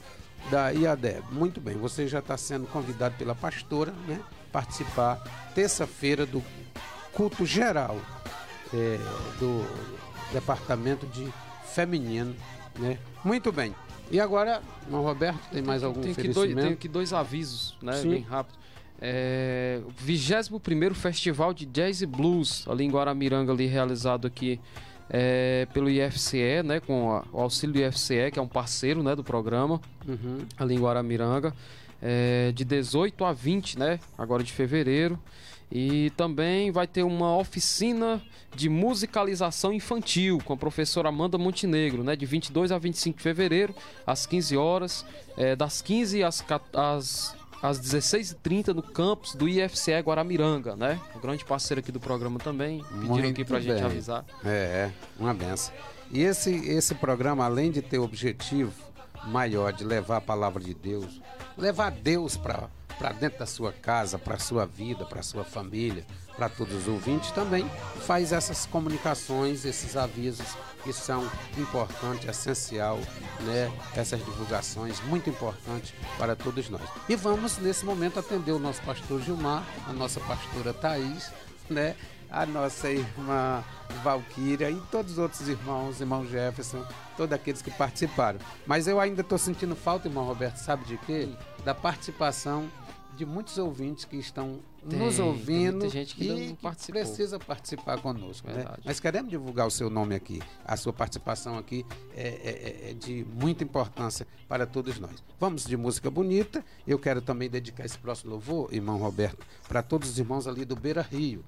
da IADEB. Muito bem, você já está sendo convidado pela pastora, né? Participar terça-feira do culto geral é, do Departamento de Feminino, né? Muito bem. E agora, Roberto, tem mais algum Tem aqui, dois, tem aqui dois avisos, né? Sim. Bem rápido. É, o 21 Festival de Jazz e Blues, ali em Guaramiranga, ali realizado aqui é, pelo IFCE, né? Com a- o auxílio do IFCE, que é um parceiro né, do programa, Uhum. ali em Guaramiranga. É, de 18 a 20, né? Agora de fevereiro. E também vai ter uma oficina de musicalização infantil com a professora Amanda Montenegro, né? De 22 a 25 de fevereiro, às 15 horas. é, das 15 às, às, às 16h30 no campus do IFCE Guaramiranga, né? Um grande parceiro aqui do programa também. Pediram aqui Muito pra gente bem. avisar. É, uma benção. E esse, esse programa, além de ter o objetivo maior de levar a palavra de Deus, levar Deus para dentro da sua casa, para sua vida, para sua família, para todos os ouvintes, também faz essas comunicações, esses avisos que são importantes, essencial, né? Essas divulgações muito importantes para todos nós. E vamos nesse momento atender o nosso pastor Gilmar, a nossa pastora Thaís, né? A nossa irmã Valquíria e todos os outros irmãos, irmão Jefferson, todos aqueles que participaram. Mas eu ainda estou sentindo falta, irmão Roberto, sabe de quê? Da participação de muitos ouvintes que estão Tem, nos tem ouvindo muita gente que e não que precisa participar conosco. Né? Nós queremos divulgar o seu nome aqui. A sua participação aqui é, é- é de muita importância para todos nós. Vamos de música bonita. Eu quero também dedicar esse próximo louvor, irmão Roberto, para todos os irmãos ali do Beira Rio,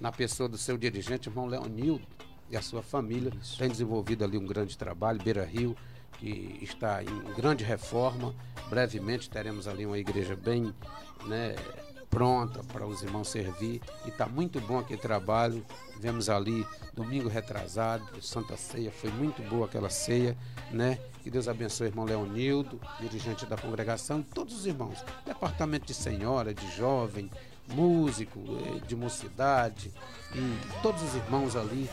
na pessoa do seu dirigente, irmão Leonildo, e a sua família. Tem desenvolvido ali um grande trabalho, Beira Rio, que está em grande reforma. Brevemente teremos ali uma igreja bem né, pronta para os irmãos servir. E está muito bom aquele trabalho. Tivemos ali domingo retrasado, Santa Ceia, foi muito boa aquela ceia, né? Que Deus abençoe o irmão Leonildo, dirigente da congregação, e todos os irmãos, departamento de senhora, de jovem, músico de mocidade e todos os irmãos ali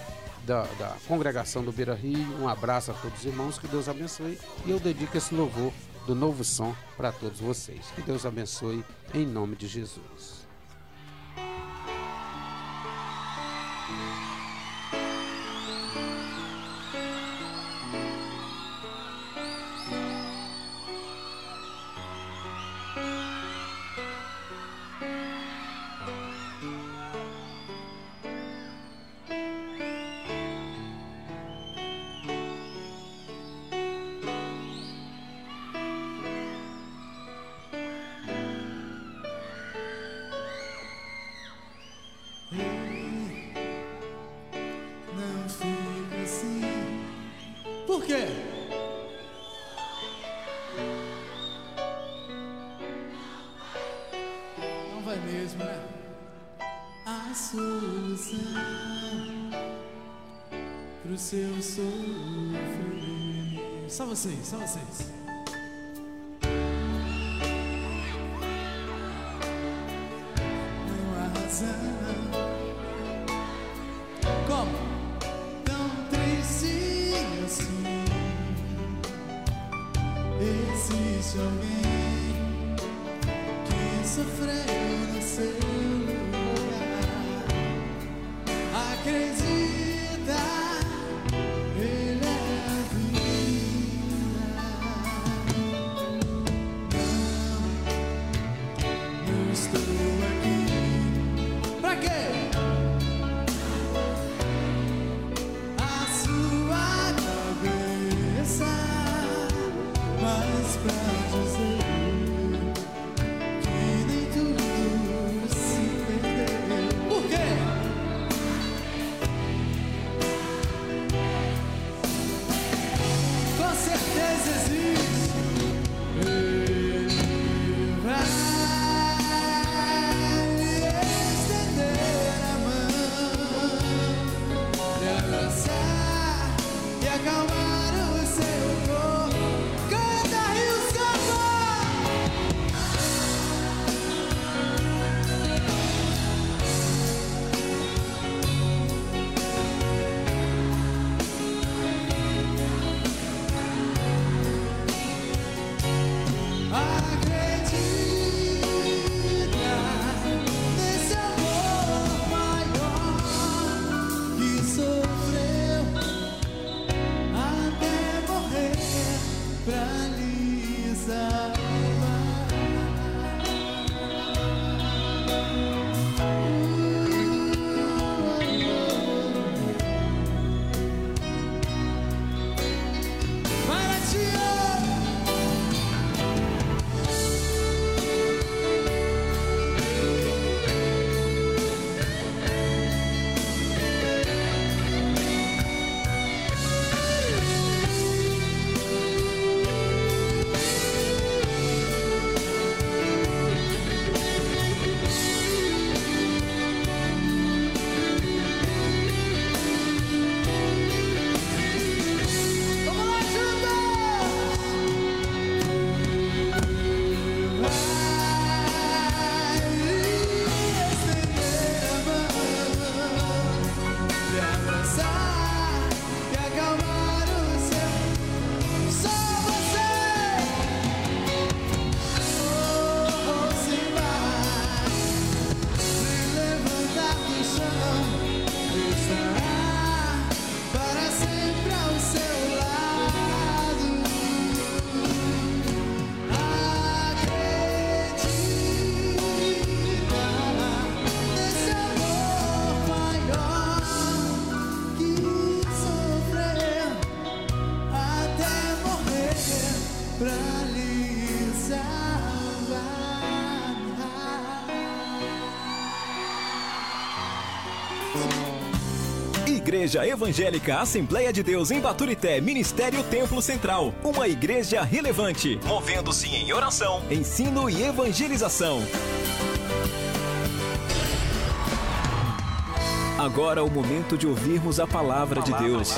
da, da congregação do Beira Rio. Um abraço a todos os irmãos, que Deus abençoe. E eu dedico esse louvor do novo som para todos vocês. Que Deus abençoe em nome de Jesus. Só vocês, só vocês. Igreja Evangélica Assembleia de Deus em Baturité, Ministério Templo Central. Uma igreja relevante, movendo-se em oração, ensino e evangelização. Agora é o momento de ouvirmos a palavra de Deus.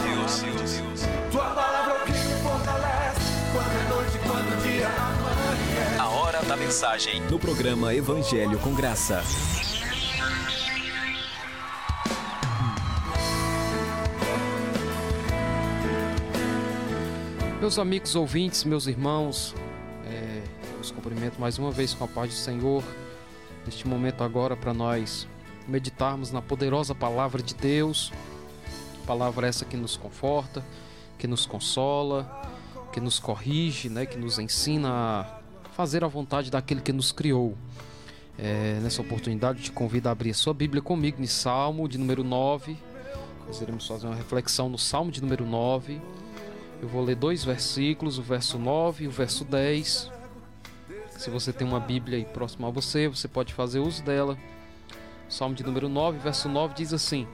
Tua palavra é o que me fortalece. Quando é noite, quando o dia amanhece. A hora da mensagem no programa Evangelho com Graça. Meus amigos ouvintes, meus irmãos, é, os cumprimento mais uma vez com a paz do Senhor. Neste momento agora para nós meditarmos na poderosa palavra de Deus, palavra essa que nos conforta, que nos consola, que nos corrige, né, que nos ensina a fazer a vontade daquele que nos criou. É, nessa oportunidade, eu te convido a abrir a sua Bíblia comigo em Salmo de número 9. Nós iremos fazer uma reflexão no Salmo de número 9. Eu vou ler dois versículos, o verso 9 e o verso 10. Se você tem uma Bíblia aí próxima a você, você pode fazer uso dela. Salmo de número 9, verso 9 diz assim: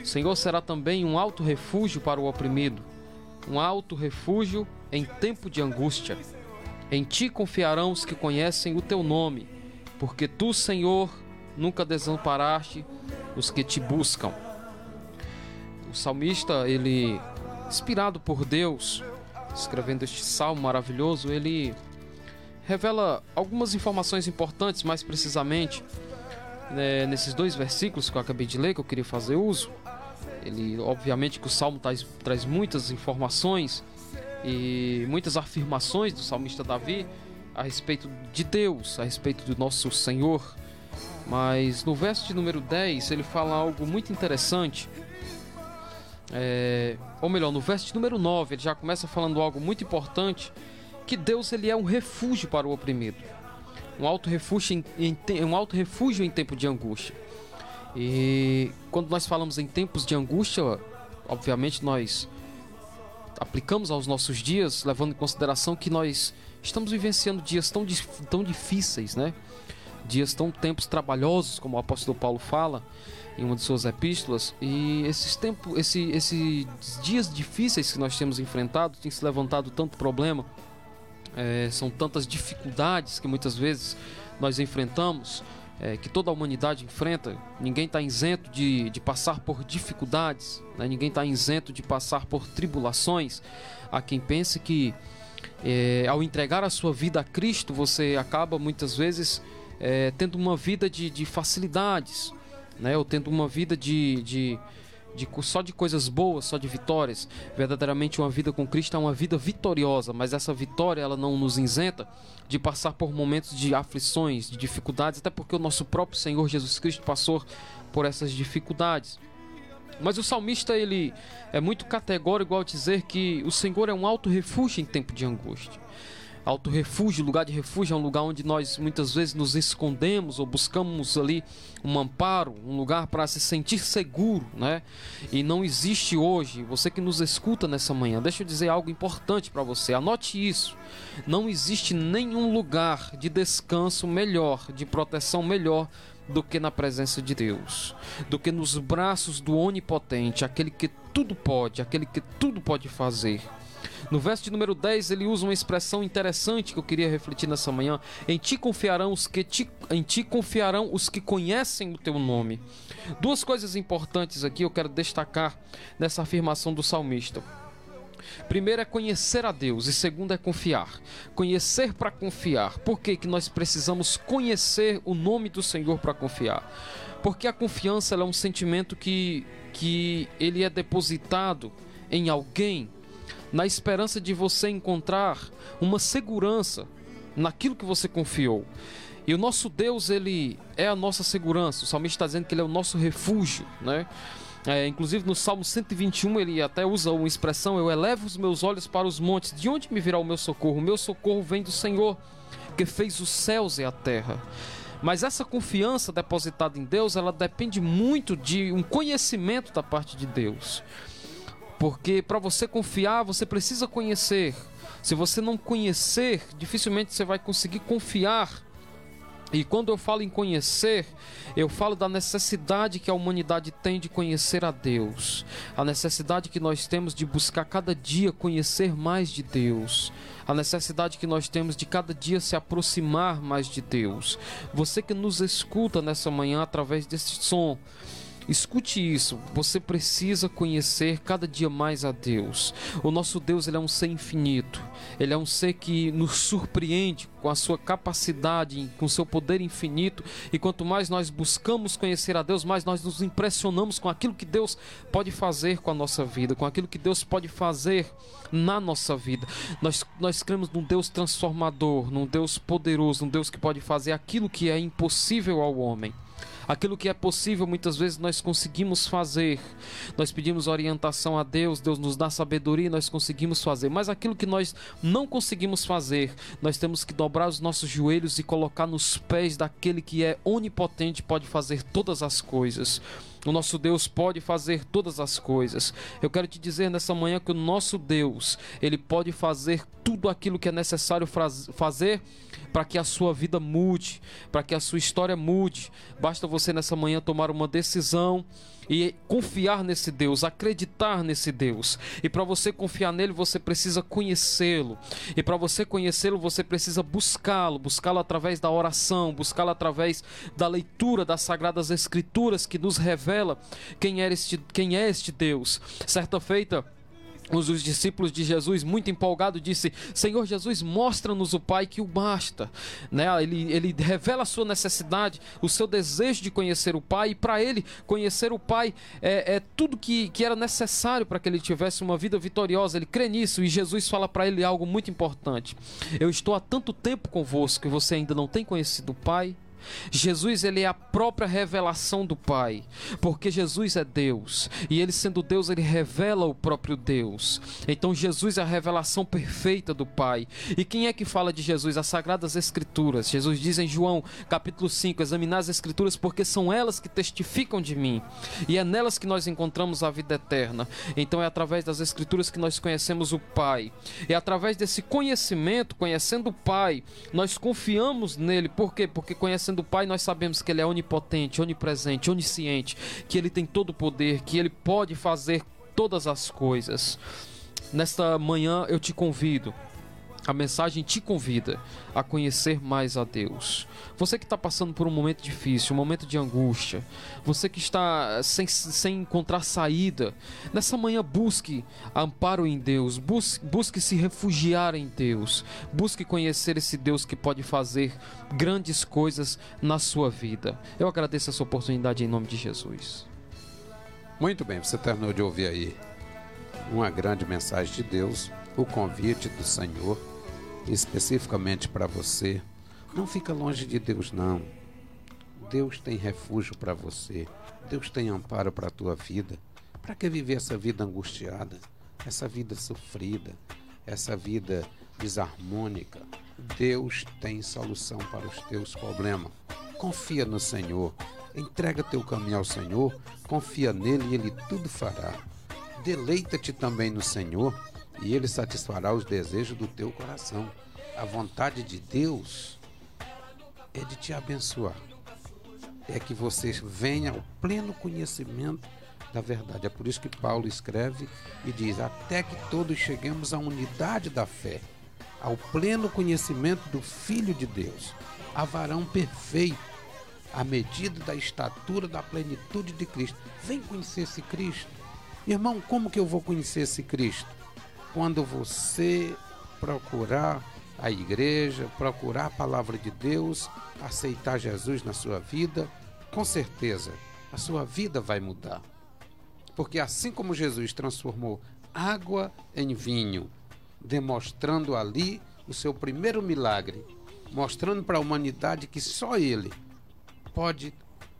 O Senhor será também um alto refúgio para o oprimido, um alto refúgio em tempo de angústia. Em ti confiarão os que conhecem o teu nome, porque tu, Senhor, nunca desamparaste os que te buscam. O salmista, ele, inspirado por Deus, escrevendo este salmo maravilhoso, ele revela algumas informações importantes, mais precisamente né, nesses dois versículos que eu acabei de ler, que eu queria fazer uso. Ele, obviamente, que o salmo traz, traz muitas informações e muitas afirmações do salmista Davi a respeito de Deus, a respeito do nosso Senhor. Mas no verso de número 10 ele fala algo muito interessante. É, ou melhor, no verso número 9 ele já começa falando algo muito importante que Deus ele é um refúgio para o oprimido, um alto refúgio em, em, um alto refúgio em tempo de angústia. E quando nós falamos em tempos de angústia, obviamente nós aplicamos aos nossos dias, levando em consideração que nós estamos vivenciando dias tão, tão difíceis, né? Dias tão tempos trabalhosos, como o apóstolo Paulo fala em uma de suas epístolas, e esses tempos, esse, esses dias difíceis que nós temos enfrentado, tem se levantado tanto problema, é, são tantas dificuldades que muitas vezes nós enfrentamos, é, que toda a humanidade enfrenta. Ninguém está isento de, de passar por dificuldades, né? ninguém está isento de passar por tribulações. Há quem pense que é, ao entregar a sua vida a Cristo, você acaba muitas vezes é, tendo uma vida de, de facilidades, né? ou tendo uma vida de, de de, só de coisas boas, só de vitórias. Verdadeiramente uma vida com Cristo é uma vida vitoriosa, mas essa vitória ela não nos isenta de passar por momentos de aflições, de dificuldades, até porque o nosso próprio Senhor Jesus Cristo passou por essas dificuldades. Mas o salmista ele é muito categórico ao dizer que o Senhor é um alto refúgio em tempo de angústia. Alto refúgio, lugar de refúgio é um lugar onde nós muitas vezes nos escondemos ou buscamos ali um amparo, um lugar para se sentir seguro, né? E não existe hoje, você que nos escuta nessa manhã, deixa eu dizer algo importante para você, anote isso. Não existe nenhum lugar de descanso melhor, de proteção melhor do que na presença de Deus, do que nos braços do Onipotente, aquele que tudo pode, aquele que tudo pode fazer. No verso de número 10, ele usa uma expressão interessante que eu queria refletir nessa manhã. Em ti confiarão os que te, em ti confiarão os que conhecem o teu nome. Duas coisas importantes aqui eu quero destacar nessa afirmação do salmista. Primeiro é conhecer a Deus e segundo é confiar. Conhecer para confiar. Por que, que nós precisamos conhecer o nome do Senhor para confiar? Porque a confiança é um sentimento que, que ele é depositado em alguém na esperança de você encontrar uma segurança naquilo que você confiou. E o nosso Deus, ele é a nossa segurança. O salmista está dizendo que ele é o nosso refúgio, né? É, inclusive no Salmo 121 ele até usa uma expressão: Eu elevo os meus olhos para os montes, de onde me virá o meu socorro? O meu socorro vem do Senhor, que fez os céus e a terra. Mas essa confiança depositada em Deus, ela depende muito de um conhecimento da parte de Deus. Porque para você confiar, você precisa conhecer. Se você não conhecer, dificilmente você vai conseguir confiar. E quando eu falo em conhecer, eu falo da necessidade que a humanidade tem de conhecer a Deus, a necessidade que nós temos de buscar cada dia conhecer mais de Deus, a necessidade que nós temos de cada dia se aproximar mais de Deus. Você que nos escuta nessa manhã através desse som, Escute isso, você precisa conhecer cada dia mais a Deus. O nosso Deus ele é um ser infinito. Ele é um ser que nos surpreende com a sua capacidade, com o seu poder infinito. E quanto mais nós buscamos conhecer a Deus, mais nós nos impressionamos com aquilo que Deus pode fazer com a nossa vida, com aquilo que Deus pode fazer na nossa vida. Nós, nós cremos num Deus transformador, num Deus poderoso, num Deus que pode fazer aquilo que é impossível ao homem. Aquilo que é possível, muitas vezes nós conseguimos fazer. Nós pedimos orientação a Deus, Deus nos dá sabedoria e nós conseguimos fazer. Mas aquilo que nós não conseguimos fazer, nós temos que dobrar os nossos joelhos e colocar nos pés daquele que é onipotente, pode fazer todas as coisas. O nosso Deus pode fazer todas as coisas. Eu quero te dizer nessa manhã que o nosso Deus, ele pode fazer tudo aquilo que é necessário faz- fazer para que a sua vida mude, para que a sua história mude. Basta você nessa manhã tomar uma decisão e confiar nesse Deus, acreditar nesse Deus. E para você confiar nele, você precisa conhecê-lo. E para você conhecê-lo, você precisa buscá-lo, buscá-lo através da oração, buscá-lo através da leitura das sagradas escrituras que nos revela quem é este, quem é este Deus. Certa feita, os os discípulos de Jesus, muito empolgado, disse: Senhor Jesus, mostra-nos o Pai que o basta. Né? Ele, ele revela a sua necessidade, o seu desejo de conhecer o Pai, e para ele, conhecer o Pai é, é tudo que, que era necessário para que ele tivesse uma vida vitoriosa. Ele crê nisso e Jesus fala para ele algo muito importante: Eu estou há tanto tempo convosco que você ainda não tem conhecido o Pai. Jesus ele é a própria revelação do Pai, porque Jesus é Deus e ele sendo Deus ele revela o próprio Deus. Então Jesus é a revelação perfeita do Pai. E quem é que fala de Jesus? As sagradas escrituras. Jesus diz em João, capítulo 5, examinar as escrituras porque são elas que testificam de mim e é nelas que nós encontramos a vida eterna. Então é através das escrituras que nós conhecemos o Pai. É através desse conhecimento, conhecendo o Pai, nós confiamos nele. Por quê? Porque conhecendo o Pai, nós sabemos que ele é onipotente, onipresente, onisciente, que ele tem todo o poder, que ele pode fazer todas as coisas. Nesta manhã eu te convido a mensagem te convida a conhecer mais a Deus. Você que está passando por um momento difícil, um momento de angústia, você que está sem, sem encontrar saída, nessa manhã busque amparo em Deus, busque, busque se refugiar em Deus, busque conhecer esse Deus que pode fazer grandes coisas na sua vida. Eu agradeço essa oportunidade em nome de Jesus. Muito bem, você terminou de ouvir aí uma grande mensagem de Deus, o convite do Senhor, especificamente para você. Não fica longe de Deus, não. Deus tem refúgio para você. Deus tem amparo para a tua vida. Para que viver essa vida angustiada, essa vida sofrida, essa vida desarmônica? Deus tem solução para os teus problemas. Confia no Senhor. Entrega teu caminho ao Senhor, confia nele e ele tudo fará. Deleita-te também no Senhor e ele satisfará os desejos do teu coração. A vontade de Deus é de te abençoar. É que você venha ao pleno conhecimento da verdade. É por isso que Paulo escreve e diz: Até que todos cheguemos à unidade da fé, ao pleno conhecimento do Filho de Deus, a varão perfeito, à medida da estatura da plenitude de Cristo. Vem conhecer esse Cristo. Irmão, como que eu vou conhecer esse Cristo? Quando você procurar a igreja, procurar a palavra de Deus, aceitar Jesus na sua vida, com certeza a sua vida vai mudar. Porque assim como Jesus transformou água em vinho, demonstrando ali o seu primeiro milagre, mostrando para a humanidade que só Ele pode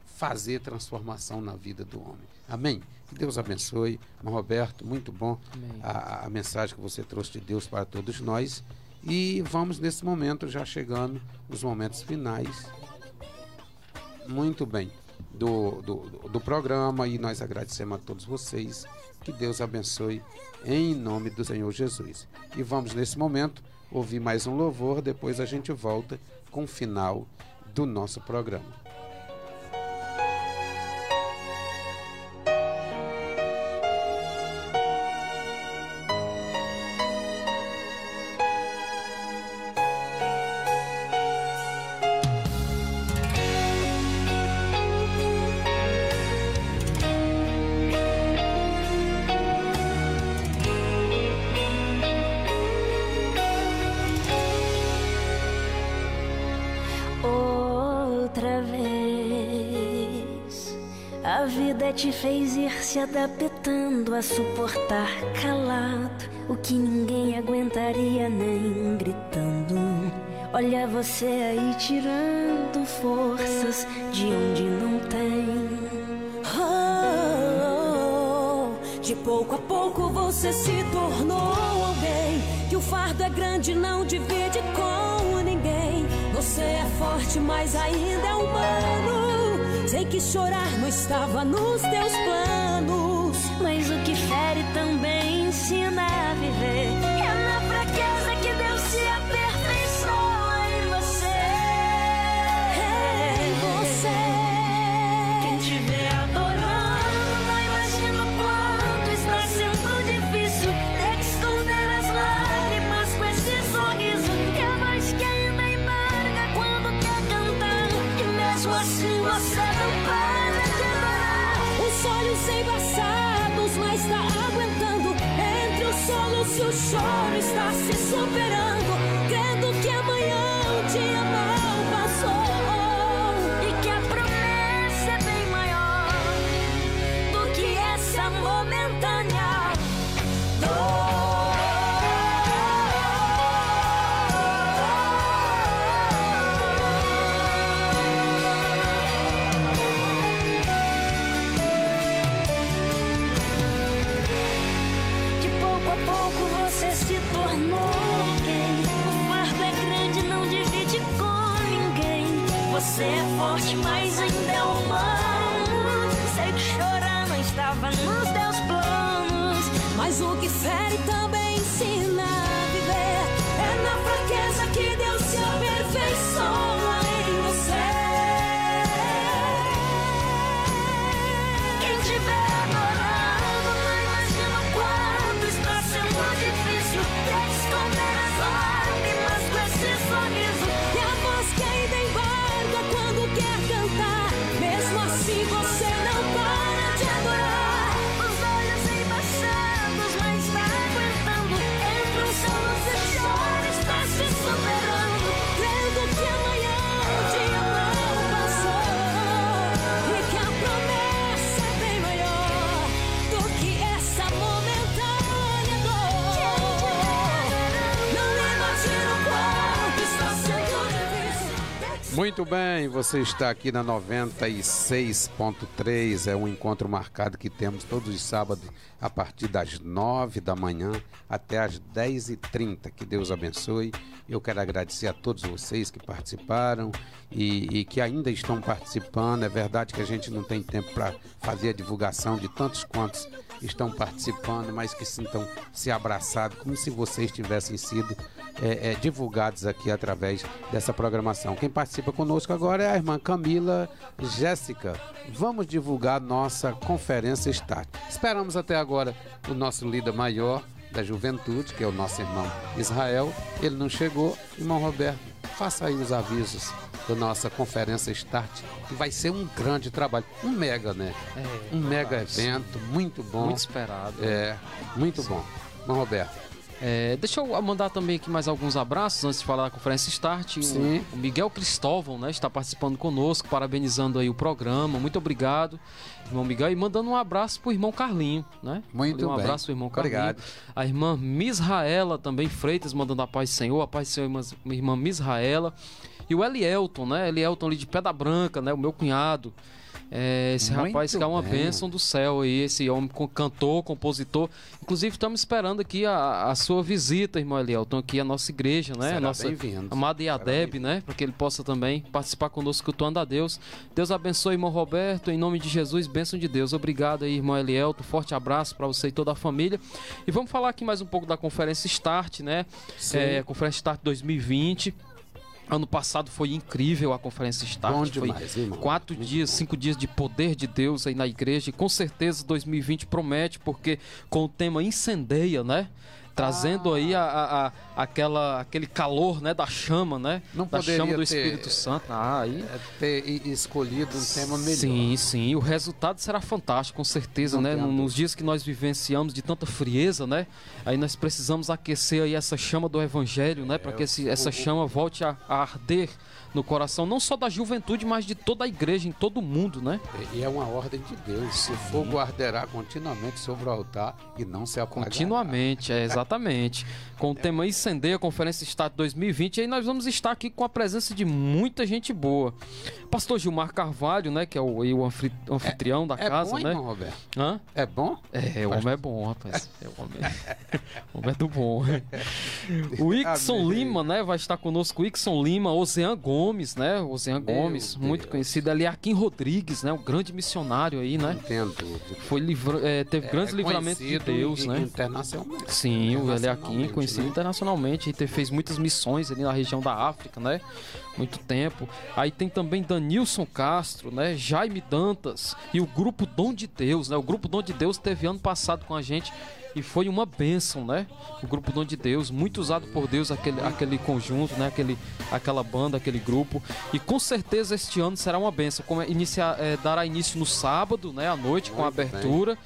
fazer transformação na vida do homem. Amém? Que Deus abençoe. Roberto, muito bom a, a mensagem que você trouxe de Deus para todos nós. E vamos nesse momento, já chegando nos momentos finais. Muito bem. Do, do, do programa e nós agradecemos a todos vocês. Que Deus abençoe em nome do Senhor Jesus. E vamos nesse momento ouvir mais um louvor, depois a gente volta com o final do nosso programa. Adaptando a suportar calado o que ninguém aguentaria nem gritando. Olha você aí tirando forças de onde não tem. Oh, de pouco a pouco você se tornou alguém. Que o fardo é grande, não divide com ninguém. Você é forte, mas ainda é humano. Sei que chorar não estava nos teus planos. Você é forte, mas ainda é humano. Sei que chorar não estava nos teus planos. Mas o que fere também Muito bem, você está aqui na 96.3. É um encontro marcado que temos todos os sábados a partir das 9 da manhã até as 10h30. Que Deus abençoe. Eu quero agradecer a todos vocês que participaram e, e que ainda estão participando. É verdade que a gente não tem tempo para fazer a divulgação de tantos quantos estão participando, mas que sintam se abraçados, como se vocês tivessem sido é, é, divulgados aqui através dessa programação. Quem participa conosco agora é a irmã Camila Jéssica. Vamos divulgar nossa conferência Start. Esperamos até agora o nosso líder maior da juventude, que é o nosso irmão Israel. Ele não chegou. Irmão Roberto, faça aí os avisos da nossa conferência Start, que vai ser um grande trabalho. Um mega, né? um mega evento, muito bom. Muito esperado. É, muito bom. Irmão Roberto. É, deixa eu mandar também aqui mais alguns abraços antes de falar da conferência Start. O, Sim. o Miguel Cristóvão, né, está participando conosco, parabenizando aí o programa. Muito obrigado, irmão Miguel, e mandando um abraço pro irmão Carlinho, né? Muito Ali, um bem. abraço pro irmão Carlinho. Obrigado. A irmã Misraela também Freitas mandando a paz do Senhor, a paz do Senhor, irmã, irmã Misraela. E o Elielton, né? Elielton ali de Pedra Branca, né? O meu cunhado. É, esse Muito rapaz que é uma bem. bênção do céu aí, esse homem cantor, compositor. Inclusive, estamos esperando aqui a, a sua visita, irmão Elielton, aqui à nossa igreja, né? Será a nossa amada Iadeb, né? Para que ele possa também participar conosco cultuando a Deus. Deus abençoe, irmão Roberto, em nome de Jesus, bênção de Deus. Obrigado aí, irmão Elielton. Forte abraço para você e toda a família. E vamos falar aqui mais um pouco da conferência Start, né? É, conferência Start 2020. Ano passado foi incrível a conferência Start. Bom foi demais, irmão. quatro dias, cinco dias de poder de Deus aí na igreja. E com certeza 2020 promete, porque com o tema incendeia, né? Trazendo aí a, a- a- aquela, aquele calor, né, da chama, né? Não da chama do ter- Espírito Santo. Ah, aí É ter escolhido um tema melhor. Sim, sim. O resultado será fantástico, com certeza, Não né? Nos dias que nós vivenciamos de tanta frieza, né? Aí nós precisamos aquecer aí essa chama do Evangelho, né? Para que esse- essa É, chama volte a, a arder no coração, não só da juventude, mas de toda a igreja, em todo o mundo, né? E é uma ordem de Deus. O fogo arderá continuamente sobre o altar e não se apagará. Continuamente, é exatamente. Com o tema Incendeia, Conferência Estado 2020, e aí nós vamos estar aqui com a presença de muita gente boa. Pastor Gilmar Carvalho, né? Que é o, o anfri- anfitrião da É casa, bom, né? irmão Roberto? Hã? É bom? É, o homem é bom, rapaz. É, o, homem... o homem é do bom. O Ixon. Lima, né? Vai estar conosco o Ixon Lima, Ozean Gomes, né? Ozean Gomes, Deus. muito conhecido. Eliakim Rodrigues, né? O grande missionário aí, né? Entendo. Foi livra... é, teve grandes É livramentos de Deus, e- né? Internacionalmente. Sim, o Eliakim, Internacionalmente, conhecido né? internacionalmente, e te- fez muitas missões ali na região da África, né? Muito tempo. Aí tem também Danilson Castro, né? Jaime Dantas e o grupo Dom de Deus, né? O grupo Dom de Deus teve ano passado com a gente e foi uma bênção, né? O grupo Dom de Deus, muito usado por Deus aquele, aquele conjunto, né? Aquele, aquela banda, aquele grupo. E com certeza este ano será uma bênção. Como é, iniciar, é, dará início no sábado, né? À noite, com a Muito bem.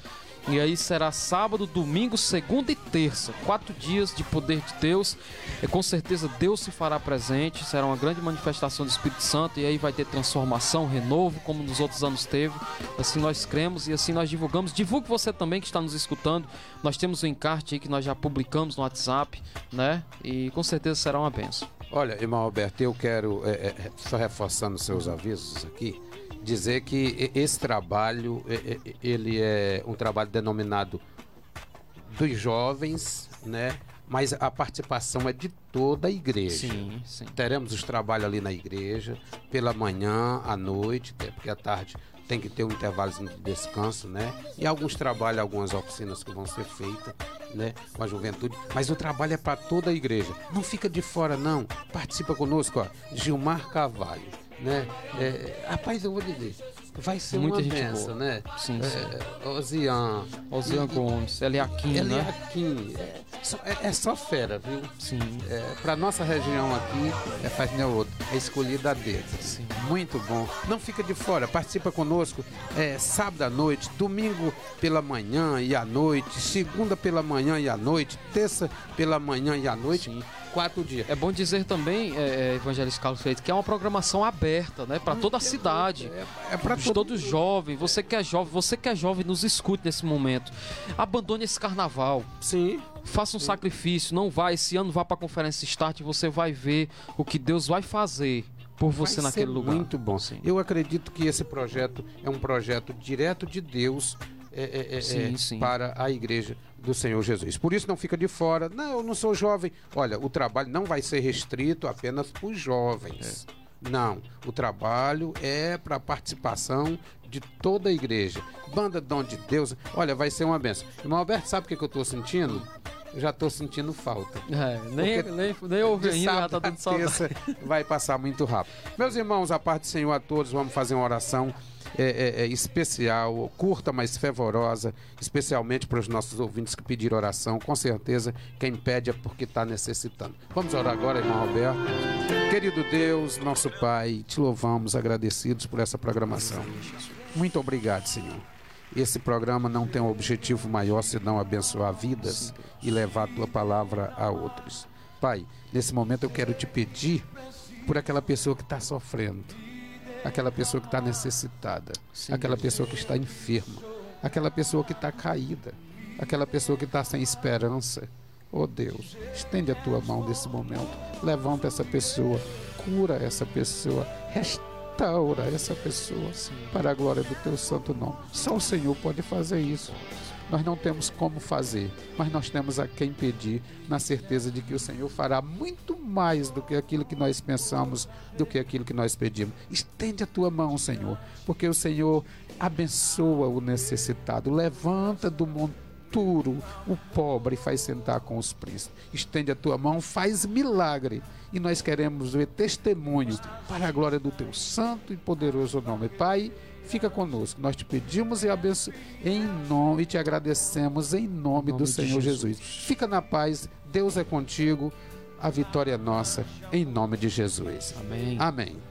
E aí será sábado, domingo, segunda e terça. Quatro dias de poder de Deus. E com certeza Deus se fará presente. Será uma grande manifestação do Espírito Santo. E aí vai ter transformação, renovo, como nos outros anos teve. Assim nós cremos e assim nós divulgamos. Divulgue você também que está nos escutando. Nós temos o encarte aí que nós já publicamos no WhatsApp, né? E com certeza será uma benção. Olha, irmão Alberto, eu quero, é, é, só reforçando seus avisos aqui, dizer que esse trabalho, ele é um trabalho denominado dos jovens, né? Mas a participação é de toda a igreja. Sim, sim. Teremos os trabalhos ali na igreja, pela manhã, à noite, até porque à tarde tem que ter um intervalo de descanso, né? E alguns trabalhos, algumas oficinas que vão ser feitas, né? Com a juventude. Mas o trabalho é para toda a igreja. Não fica de fora, não. Participa conosco, ó. Gilmar Carvalho, né? É, rapaz, eu vou dizer, vai ser Muita uma gente benção, boa. né? Sim, É, Ozian. Ozean Gomes, Eliakim, Ele é né? aqui. É só, é- é só fera, viu? Sim. É, para nossa região aqui, é faz outro. É escolhida a dedo. Sim. Muito bom. Não fica de fora, participa conosco. É, sábado à noite, domingo pela manhã e à noite, segunda pela manhã e à noite, terça pela manhã e à noite. Quatro dias. É bom dizer também, é, é, Evangelista Carlos Feito, que é uma programação aberta, né? Para toda a cidade. É, é para Para todos jovens, você que é jovem, você que é jovem, nos escute nesse momento. Abandone esse carnaval. Sim. Faça um sacrifício, não vá esse ano vá para a conferência Start, e você vai ver o que Deus vai fazer por você Vai naquele lugar. Muito bom. Sim. Eu acredito que esse projeto é um projeto direto de Deus é, é, é, Sim, é, sim. para a igreja do Senhor Jesus. Por isso não fica de fora. Não, eu não sou jovem. Olha, o trabalho não vai ser restrito apenas para os jovens. Não, o trabalho é para a participação de toda a igreja. Banda Dom de Deus, olha, vai ser uma benção. Irmão Alberto, sabe o que, que eu estou sentindo? Eu já estou sentindo falta. É, nem, nem, nem ouvi ainda, já tá a dando saudade. vai passar muito rápido. Meus irmãos, a parte do Senhor a todos, vamos fazer uma oração é, é, é, especial, curta, mas fervorosa, especialmente para os nossos ouvintes que pediram oração. Com certeza, quem pede é porque está necessitando. Vamos orar agora, irmão Roberto. Querido Deus, nosso Pai, te louvamos, agradecidos por essa programação. Muito obrigado, Senhor. Esse programa não tem um objetivo maior senão abençoar vidas e levar a tua palavra a outros. Pai, nesse momento eu quero te pedir por aquela pessoa que está sofrendo, aquela pessoa que está necessitada, Sim, aquela Deus. pessoa que está enferma, aquela pessoa que está caída, aquela pessoa que está sem esperança. Oh Deus, estende a tua mão nesse momento, levanta essa pessoa, cura essa pessoa, restaura essa pessoa para a glória do teu santo nome. Só o Senhor pode fazer isso. Nós não temos como fazer, mas nós temos a quem pedir, na certeza de que o Senhor fará muito mais do que aquilo que nós pensamos, do que aquilo que nós pedimos. Estende a tua mão, Senhor, porque o Senhor abençoa o necessitado, levanta do mon- futuro, o pobre faz sentar com os príncipes. Estende a tua mão, faz milagre. E nós queremos ver testemunho para a glória do teu santo e poderoso nome. Pai, fica conosco. Nós te pedimos e abenço em nome e te agradecemos em nome, Em nome do Senhor Jesus. Jesus. Fica na paz. Deus é contigo. A vitória é nossa em nome de Jesus. Amém. Amém.